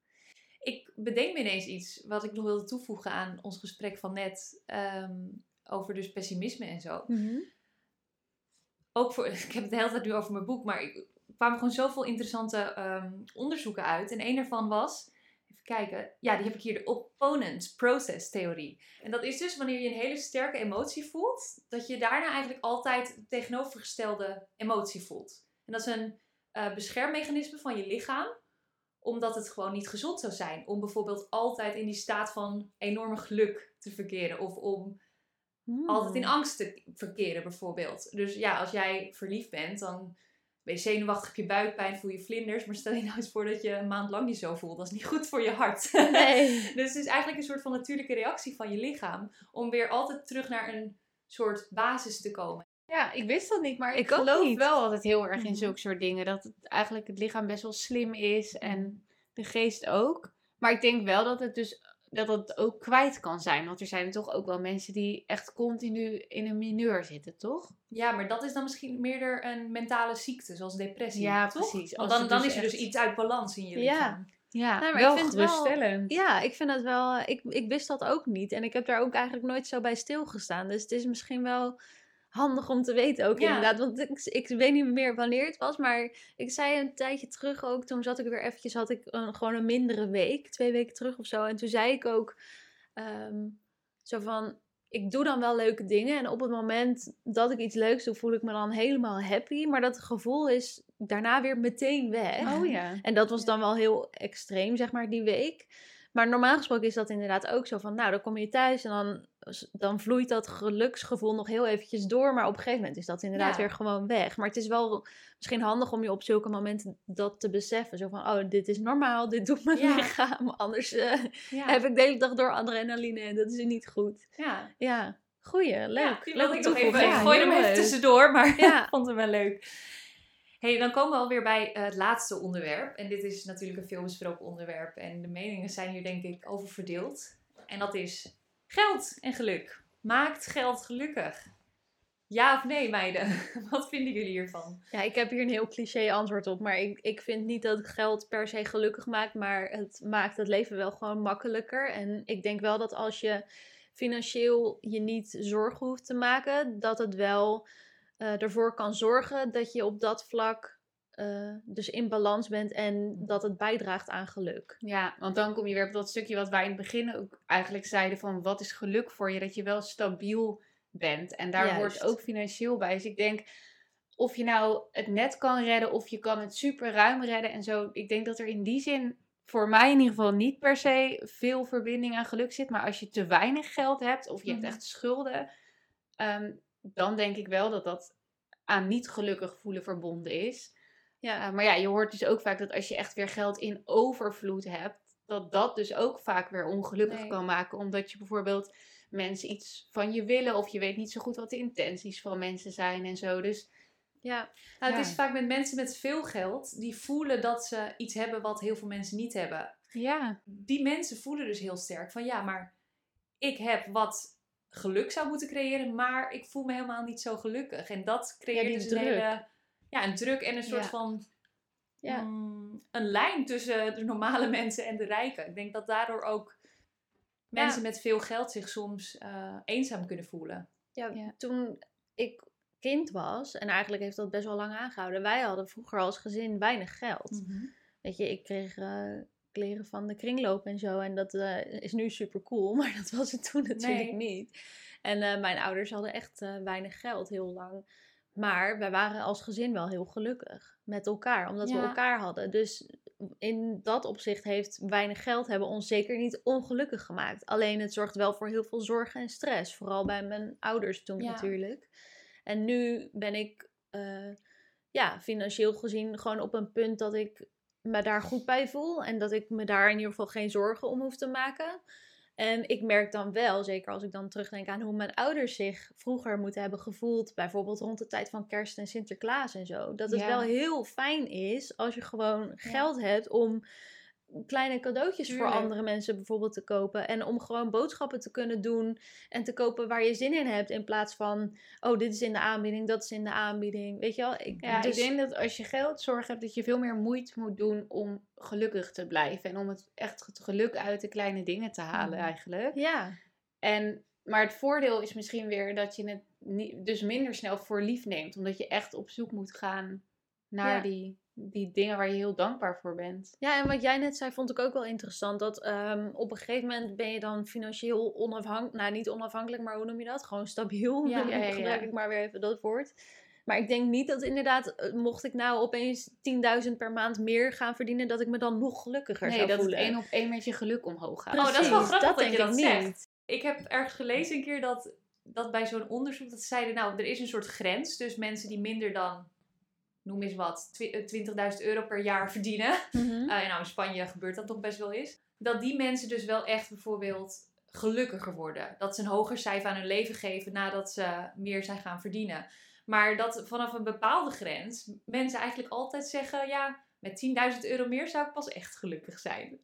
Speaker 3: Ik bedenk me ineens iets wat ik nog wilde toevoegen aan ons gesprek van net. ehm, over dus pessimisme en zo. Ook voor, (laughs) ik heb het de hele tijd nu over mijn boek, maar ik- er kwamen gewoon zoveel interessante ehm, onderzoeken uit. En een daarvan was, even kijken, ja, die heb ik hier, de opponent process theorie. En dat is dus wanneer je een hele sterke emotie voelt, dat je daarna eigenlijk altijd de tegenovergestelde emotie voelt. En dat is een eh, beschermmechanisme van je lichaam, omdat het gewoon niet gezond zou zijn om bijvoorbeeld altijd in die staat van enorme geluk te verkeren of om
Speaker 4: Hmm.
Speaker 3: altijd in angst te verkeren, bijvoorbeeld. Dus ja, als jij verliefd bent, dan ben je zenuwachtig, heb je buikpijn, voel je vlinders. Maar stel je nou eens voor dat je een maand lang je zo voelt. Dat is niet goed voor je hart.
Speaker 4: Nee. (laughs)
Speaker 3: dus het is eigenlijk een soort van natuurlijke reactie van je lichaam. Om weer altijd terug naar een soort basis te komen.
Speaker 2: Ja, ik wist dat niet, maar ik, geloof
Speaker 4: niet.
Speaker 2: wel altijd heel erg in
Speaker 4: Mhm.
Speaker 2: zulke soort dingen. Dat het eigenlijk het lichaam best wel slim is en de geest ook. Maar ik denk wel dat het dus dat het ook kwijt kan zijn. Want er zijn toch ook wel mensen die echt continu in een mineur zitten, toch?
Speaker 3: Ja, maar dat is dan misschien meer een mentale ziekte, zoals depressie.
Speaker 2: Ja,
Speaker 3: toch?
Speaker 2: precies.
Speaker 3: Want dan, dan
Speaker 2: dus
Speaker 3: is er dus
Speaker 2: echt-
Speaker 3: iets uit balans in je
Speaker 4: Ja.
Speaker 3: lichaam.
Speaker 2: Ja,
Speaker 4: maar
Speaker 2: wel
Speaker 4: ik vind wel-. Ja, ik vind het wel. Ik, ik wist dat ook niet. En ik heb daar ook eigenlijk nooit zo bij stilgestaan. Dus het is misschien wel handig om te weten ook
Speaker 3: Ja.
Speaker 4: inderdaad. Want ik, ik weet niet meer wanneer het was. Maar ik zei een tijdje terug ook. Toen zat ik weer eventjes. Had ik een, gewoon een mindere week. Twee weken terug of zo. En toen zei ik ook. ehm, zo van. Ik doe dan wel leuke dingen. En op het moment dat ik iets leuks doe. Voel ik me dan helemaal happy. Maar dat gevoel is daarna weer meteen weg.
Speaker 2: Oh ja. (laughs)
Speaker 4: En dat was dan wel heel extreem, zeg maar, die week. Maar normaal gesproken is dat inderdaad ook zo van, nou, dan kom je thuis en dan, dan vloeit dat geluksgevoel nog heel eventjes door. Maar op een gegeven moment is dat inderdaad
Speaker 3: Ja.
Speaker 4: weer gewoon weg. Maar het is wel misschien handig om je op zulke momenten dat te beseffen. Zo van, oh, dit is normaal, dit doet mijn
Speaker 3: Ja.
Speaker 4: lichaam. Anders eh,
Speaker 3: Ja.
Speaker 4: heb ik de hele dag door adrenaline en dat is niet goed.
Speaker 3: ja.
Speaker 4: Ja, goeie, leuk.
Speaker 3: Ja, die
Speaker 4: Leuke
Speaker 3: wilde ik nog even. Ik gooi hem even
Speaker 4: leuk.
Speaker 3: tussendoor, maar (laughs) vond hem wel leuk. Hey, dan komen we alweer bij eh, het laatste onderwerp. En dit is natuurlijk een veelbesproken onderwerp. En de meningen zijn hier denk ik over verdeeld. En dat is geld en geluk. Maakt geld gelukkig? Ja of nee, meiden? (laughs) Wat vinden jullie hiervan?
Speaker 4: Ja, ik heb hier een heel cliché antwoord op. Maar ik, ik vind niet dat geld per se gelukkig maakt. Maar het maakt het leven wel gewoon makkelijker. En ik denk wel dat als je financieel je niet zorgen hoeft te maken, dat het wel eh, ervoor kan zorgen dat je op dat vlak eh, dus in balans bent en dat het bijdraagt aan geluk.
Speaker 2: Ja, want dan kom je weer op dat stukje wat wij in het begin ook eigenlijk zeiden van wat is geluk voor je? Dat je wel stabiel bent. En daar
Speaker 4: Juist.
Speaker 2: hoort ook financieel bij. Dus ik denk, of je nou het net kan redden of je kan het super ruim redden en zo. Ik denk dat er in die zin voor mij in ieder geval niet per se veel verbinding aan geluk zit. Maar als je te weinig geld hebt of je
Speaker 3: Mhm.
Speaker 2: hebt echt schulden, ehm, dan denk ik wel dat dat aan niet gelukkig voelen verbonden is.
Speaker 4: Ja,
Speaker 2: Uh, maar ja, je hoort dus ook vaak dat als je echt weer geld in overvloed hebt, dat dat dus ook vaak weer ongelukkig
Speaker 3: Nee.
Speaker 2: kan maken. Omdat je bijvoorbeeld mensen iets van je willen of je weet niet zo goed wat de intenties van mensen zijn en zo. Dus
Speaker 4: ja.
Speaker 3: Nou,
Speaker 2: Ja.
Speaker 3: Het is vaak met mensen met veel geld die voelen dat ze iets hebben wat heel veel mensen niet hebben.
Speaker 2: ja,
Speaker 3: Die mensen voelen dus heel sterk van ja, maar ik heb wat geluk zou moeten creëren, maar ik voel me helemaal niet zo gelukkig. En dat creëert dus
Speaker 2: druk.
Speaker 3: een hele ja, een druk en een soort
Speaker 2: Ja.
Speaker 3: van
Speaker 4: Ja.
Speaker 3: mm, een lijn tussen de normale (laughs) mensen en de rijken. Ik denk dat daardoor ook mensen met veel geld zich soms eh, eenzaam kunnen voelen.
Speaker 4: Ja,
Speaker 2: Ja.
Speaker 4: toen ik kind was, en eigenlijk heeft dat best wel lang aangehouden, wij hadden vroeger als gezin weinig geld. Weet je, ik kreeg eh, kleren van de kringloop en zo. En dat eh, is nu super cool, (laughs) maar dat was het toen natuurlijk
Speaker 3: Nee.
Speaker 4: niet. En eh, mijn ouders hadden echt eh, weinig geld heel lang. Maar wij waren als gezin wel heel gelukkig met elkaar, omdat we elkaar hadden. Dus in dat opzicht heeft weinig geld hebben ons zeker niet ongelukkig gemaakt. Alleen het zorgt wel voor heel veel zorgen en stress. Vooral bij mijn ouders toen
Speaker 3: Ja.
Speaker 4: natuurlijk. En nu ben ik ja, financieel gezien gewoon op een punt dat ik me daar goed bij voel. En dat ik me daar in ieder geval geen zorgen om hoef te maken. En ik merk dan wel, zeker als ik dan terugdenk aan hoe mijn ouders zich vroeger moeten hebben gevoeld, bijvoorbeeld rond de tijd van kerst en Sinterklaas en zo, dat het
Speaker 2: Ja.
Speaker 4: wel heel fijn is als je gewoon geld hebt om kleine cadeautjes voor andere mensen bijvoorbeeld te kopen. En om gewoon boodschappen te kunnen doen en te kopen waar je zin in hebt. In plaats van, oh, dit is in de aanbieding, dat is in de aanbieding. Weet je wel? Ik,
Speaker 2: Ja,
Speaker 4: dus-
Speaker 2: ik denk dat als je geldzorg hebt, dat je veel meer moeite moet doen om gelukkig te blijven. En om het echt het geluk uit de kleine dingen te halen
Speaker 4: Mhm.
Speaker 2: eigenlijk.
Speaker 4: Ja,
Speaker 2: En, maar het voordeel is misschien weer dat je het niet, dus minder snel voor lief neemt. Omdat je echt op zoek moet gaan naar
Speaker 4: Ja.
Speaker 2: die, die dingen waar je heel dankbaar voor bent.
Speaker 4: Ja, en wat jij net zei, vond ik ook wel interessant. Dat ehm, op een gegeven moment ben je dan financieel onafhankelijk. Nou, niet onafhankelijk, maar hoe noem je dat? Gewoon stabiel.
Speaker 2: Ja, (laughs)
Speaker 4: gebruik ik maar weer even dat woord. Maar ik denk niet dat inderdaad, eh, mocht ik nou opeens 10.000 per maand meer gaan verdienen, dat ik me dan nog gelukkiger
Speaker 2: Nee,
Speaker 4: zou
Speaker 2: dat
Speaker 4: voelen.
Speaker 2: het één op één met je geluk omhoog gaat.
Speaker 3: Oh, dat is wel
Speaker 4: Precies,
Speaker 3: grappig dat, je
Speaker 4: denk
Speaker 3: dat
Speaker 4: ik
Speaker 3: zegt.
Speaker 4: niet.
Speaker 3: Ik heb ergens gelezen een keer dat, dat bij zo'n onderzoek dat ze zeiden, nou, er is een soort grens. Dus mensen die minder dan, noem eens wat, twi- eh, 20.000 euro per jaar verdienen. (laughs) Eh, nou, in Spanje gebeurt dat toch best wel eens. Dat die mensen dus wel echt bijvoorbeeld gelukkiger worden. Dat ze een hoger cijfer aan hun leven geven nadat ze meer zijn gaan verdienen. Maar dat vanaf een bepaalde grens mensen eigenlijk altijd zeggen, ja, met 10.000 euro meer zou ik pas echt gelukkig zijn.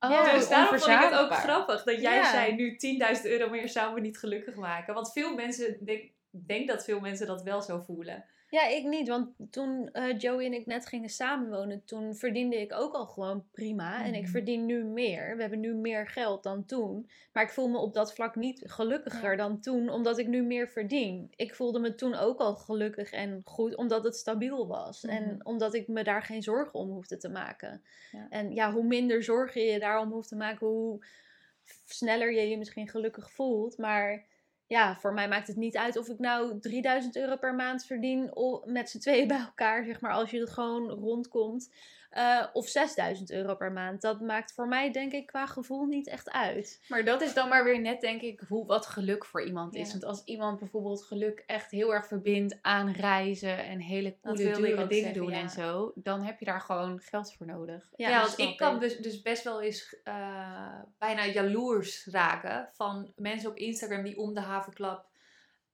Speaker 2: Oh,
Speaker 4: Ja,
Speaker 3: dus daarom vond ik het ook grappig dat jij
Speaker 4: Ja.
Speaker 3: zei nu 10.000 euro meer zou me niet gelukkig maken. Want veel mensen, denk, denk dat veel mensen dat wel zo voelen.
Speaker 4: Ja, ik niet. Want toen eh, Joey en ik net gingen samenwonen, toen verdiende ik ook al gewoon prima. En ik
Speaker 3: Mhm.
Speaker 4: verdien nu meer. We hebben nu meer geld dan toen. Maar ik voel me op dat vlak niet gelukkiger
Speaker 2: Ja.
Speaker 4: dan toen, omdat ik nu meer verdien. Ik voelde me toen ook al gelukkig en goed, omdat het stabiel was.
Speaker 3: Mhm.
Speaker 4: En omdat ik me daar geen zorgen om hoefde te maken.
Speaker 2: Ja.
Speaker 4: En ja, hoe minder zorgen je je daarom hoeft te maken, hoe sneller je je misschien gelukkig voelt. Maar ja, voor mij maakt het niet uit of ik nou 3000 euro per maand verdien met z'n tweeën bij elkaar, zeg maar, als je het gewoon rondkomt. Eh, of 6000 euro per maand. Dat maakt voor mij, denk ik, qua gevoel niet echt uit.
Speaker 2: Maar dat is dan maar weer net, denk ik, hoe, wat geluk voor iemand is.
Speaker 4: Ja.
Speaker 2: Want als iemand bijvoorbeeld geluk echt heel erg verbindt aan reizen en hele coole, dure dingen doen
Speaker 3: ja.
Speaker 2: en zo, dan heb je daar gewoon geld voor nodig.
Speaker 3: Ja, want ik kan dus, dus best wel eens eh, bijna jaloers raken van mensen op Instagram die om de havenklap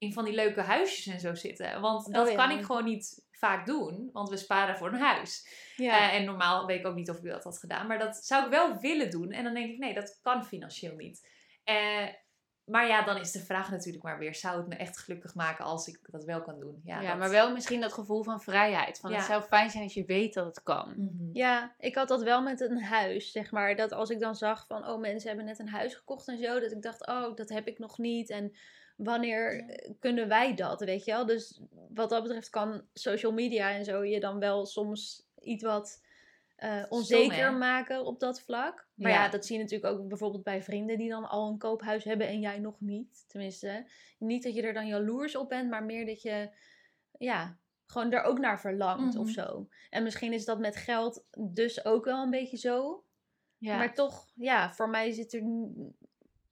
Speaker 3: in van die leuke huisjes en zo zitten. Want dat
Speaker 4: Oh ja.
Speaker 3: kan ik gewoon niet vaak doen, want we sparen voor een huis. Eh, en normaal weet ik ook niet of ik dat had gedaan, maar dat zou ik wel willen doen. En dan denk ik, nee, dat kan financieel niet. Eh, maar ja, dan is de vraag natuurlijk maar weer, zou het me echt gelukkig maken als ik dat wel kan doen? Ja,
Speaker 2: Ja,
Speaker 3: dat-
Speaker 2: maar wel misschien dat gevoel van vrijheid. Van
Speaker 3: Ja.
Speaker 2: Het zou fijn zijn als je weet dat het kan.
Speaker 3: Mhm.
Speaker 4: Ja, ik had dat wel met een huis, zeg maar. Dat als ik dan zag van, oh, mensen hebben net een huis gekocht en zo. Dat ik dacht, oh, dat heb ik nog niet. En wanneer
Speaker 3: Ja.
Speaker 4: kunnen wij dat, weet je wel? Dus wat dat betreft kan social media en zo je dan wel soms iets wat eh, onzeker maken op dat vlak. Maar ja.
Speaker 3: Ja.
Speaker 4: dat zie je natuurlijk ook bijvoorbeeld bij vrienden die dan al een koophuis hebben en jij nog niet. Tenminste, niet dat je er dan jaloers op bent, maar meer dat je, ja, gewoon er ook naar verlangt of
Speaker 3: Mhm.
Speaker 4: zo. En misschien is dat met geld dus ook wel een beetje zo.
Speaker 2: Ja.
Speaker 4: Maar toch, ja, voor mij zit er.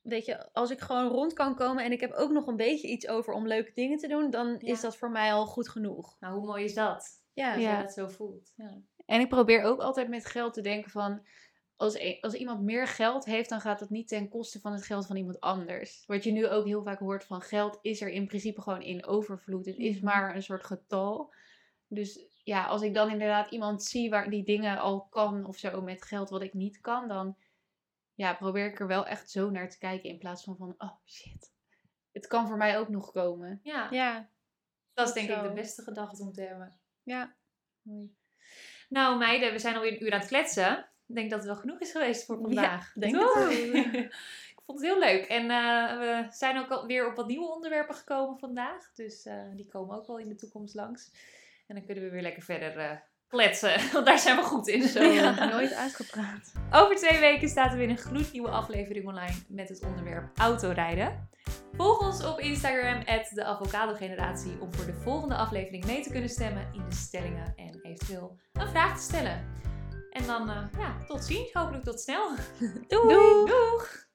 Speaker 4: Weet je, als ik gewoon rond kan komen en ik heb ook nog een beetje iets over om leuke dingen te doen, dan
Speaker 3: Ja.
Speaker 4: is dat voor mij al goed genoeg.
Speaker 3: Nou, hoe mooi is dat?
Speaker 4: Ja,
Speaker 3: Als
Speaker 2: Ja.
Speaker 3: je dat zo voelt. Ja.
Speaker 2: En ik probeer ook altijd met geld te denken van... Als, e- als iemand meer geld heeft, dan gaat dat niet ten koste van het geld van iemand anders. Wat je nu ook heel vaak hoort van geld is er in principe gewoon in overvloed. Het is
Speaker 3: Mhm.
Speaker 2: maar een soort getal. Dus ja, als ik dan inderdaad iemand zie waar die dingen al kan of zo met geld wat ik niet kan, dan ja, probeer ik er wel echt zo naar te kijken in plaats van van, oh shit, het kan voor mij ook nog komen.
Speaker 3: Ja,
Speaker 4: ja,
Speaker 3: dat is denk ik de beste gedachte om te hebben.
Speaker 4: ja.
Speaker 3: Nou meiden, we zijn alweer een uur aan het kletsen. Ik denk dat het wel genoeg is geweest voor vandaag.
Speaker 4: denk
Speaker 3: Toch?
Speaker 4: het (laughs)
Speaker 3: ik vond het heel leuk. En eh, we zijn ook alweer op wat nieuwe onderwerpen gekomen vandaag. Dus eh, die komen ook wel in de toekomst langs. En dan kunnen we weer lekker verder eh, kletsen. (laughs) Want daar zijn we goed in. Zo.
Speaker 4: Ja.
Speaker 2: Nooit uitgepraat.
Speaker 3: Over twee weken staat er weer een gloednieuwe aflevering online met het onderwerp autorijden. Volg ons op Instagram, de Avocado Generatie, om voor de volgende aflevering mee te kunnen stemmen in de stellingen en eventueel een vraag te stellen. En dan, eh, ja, tot ziens. Hopelijk tot snel. (laughs)
Speaker 4: Doei!
Speaker 3: Doeg!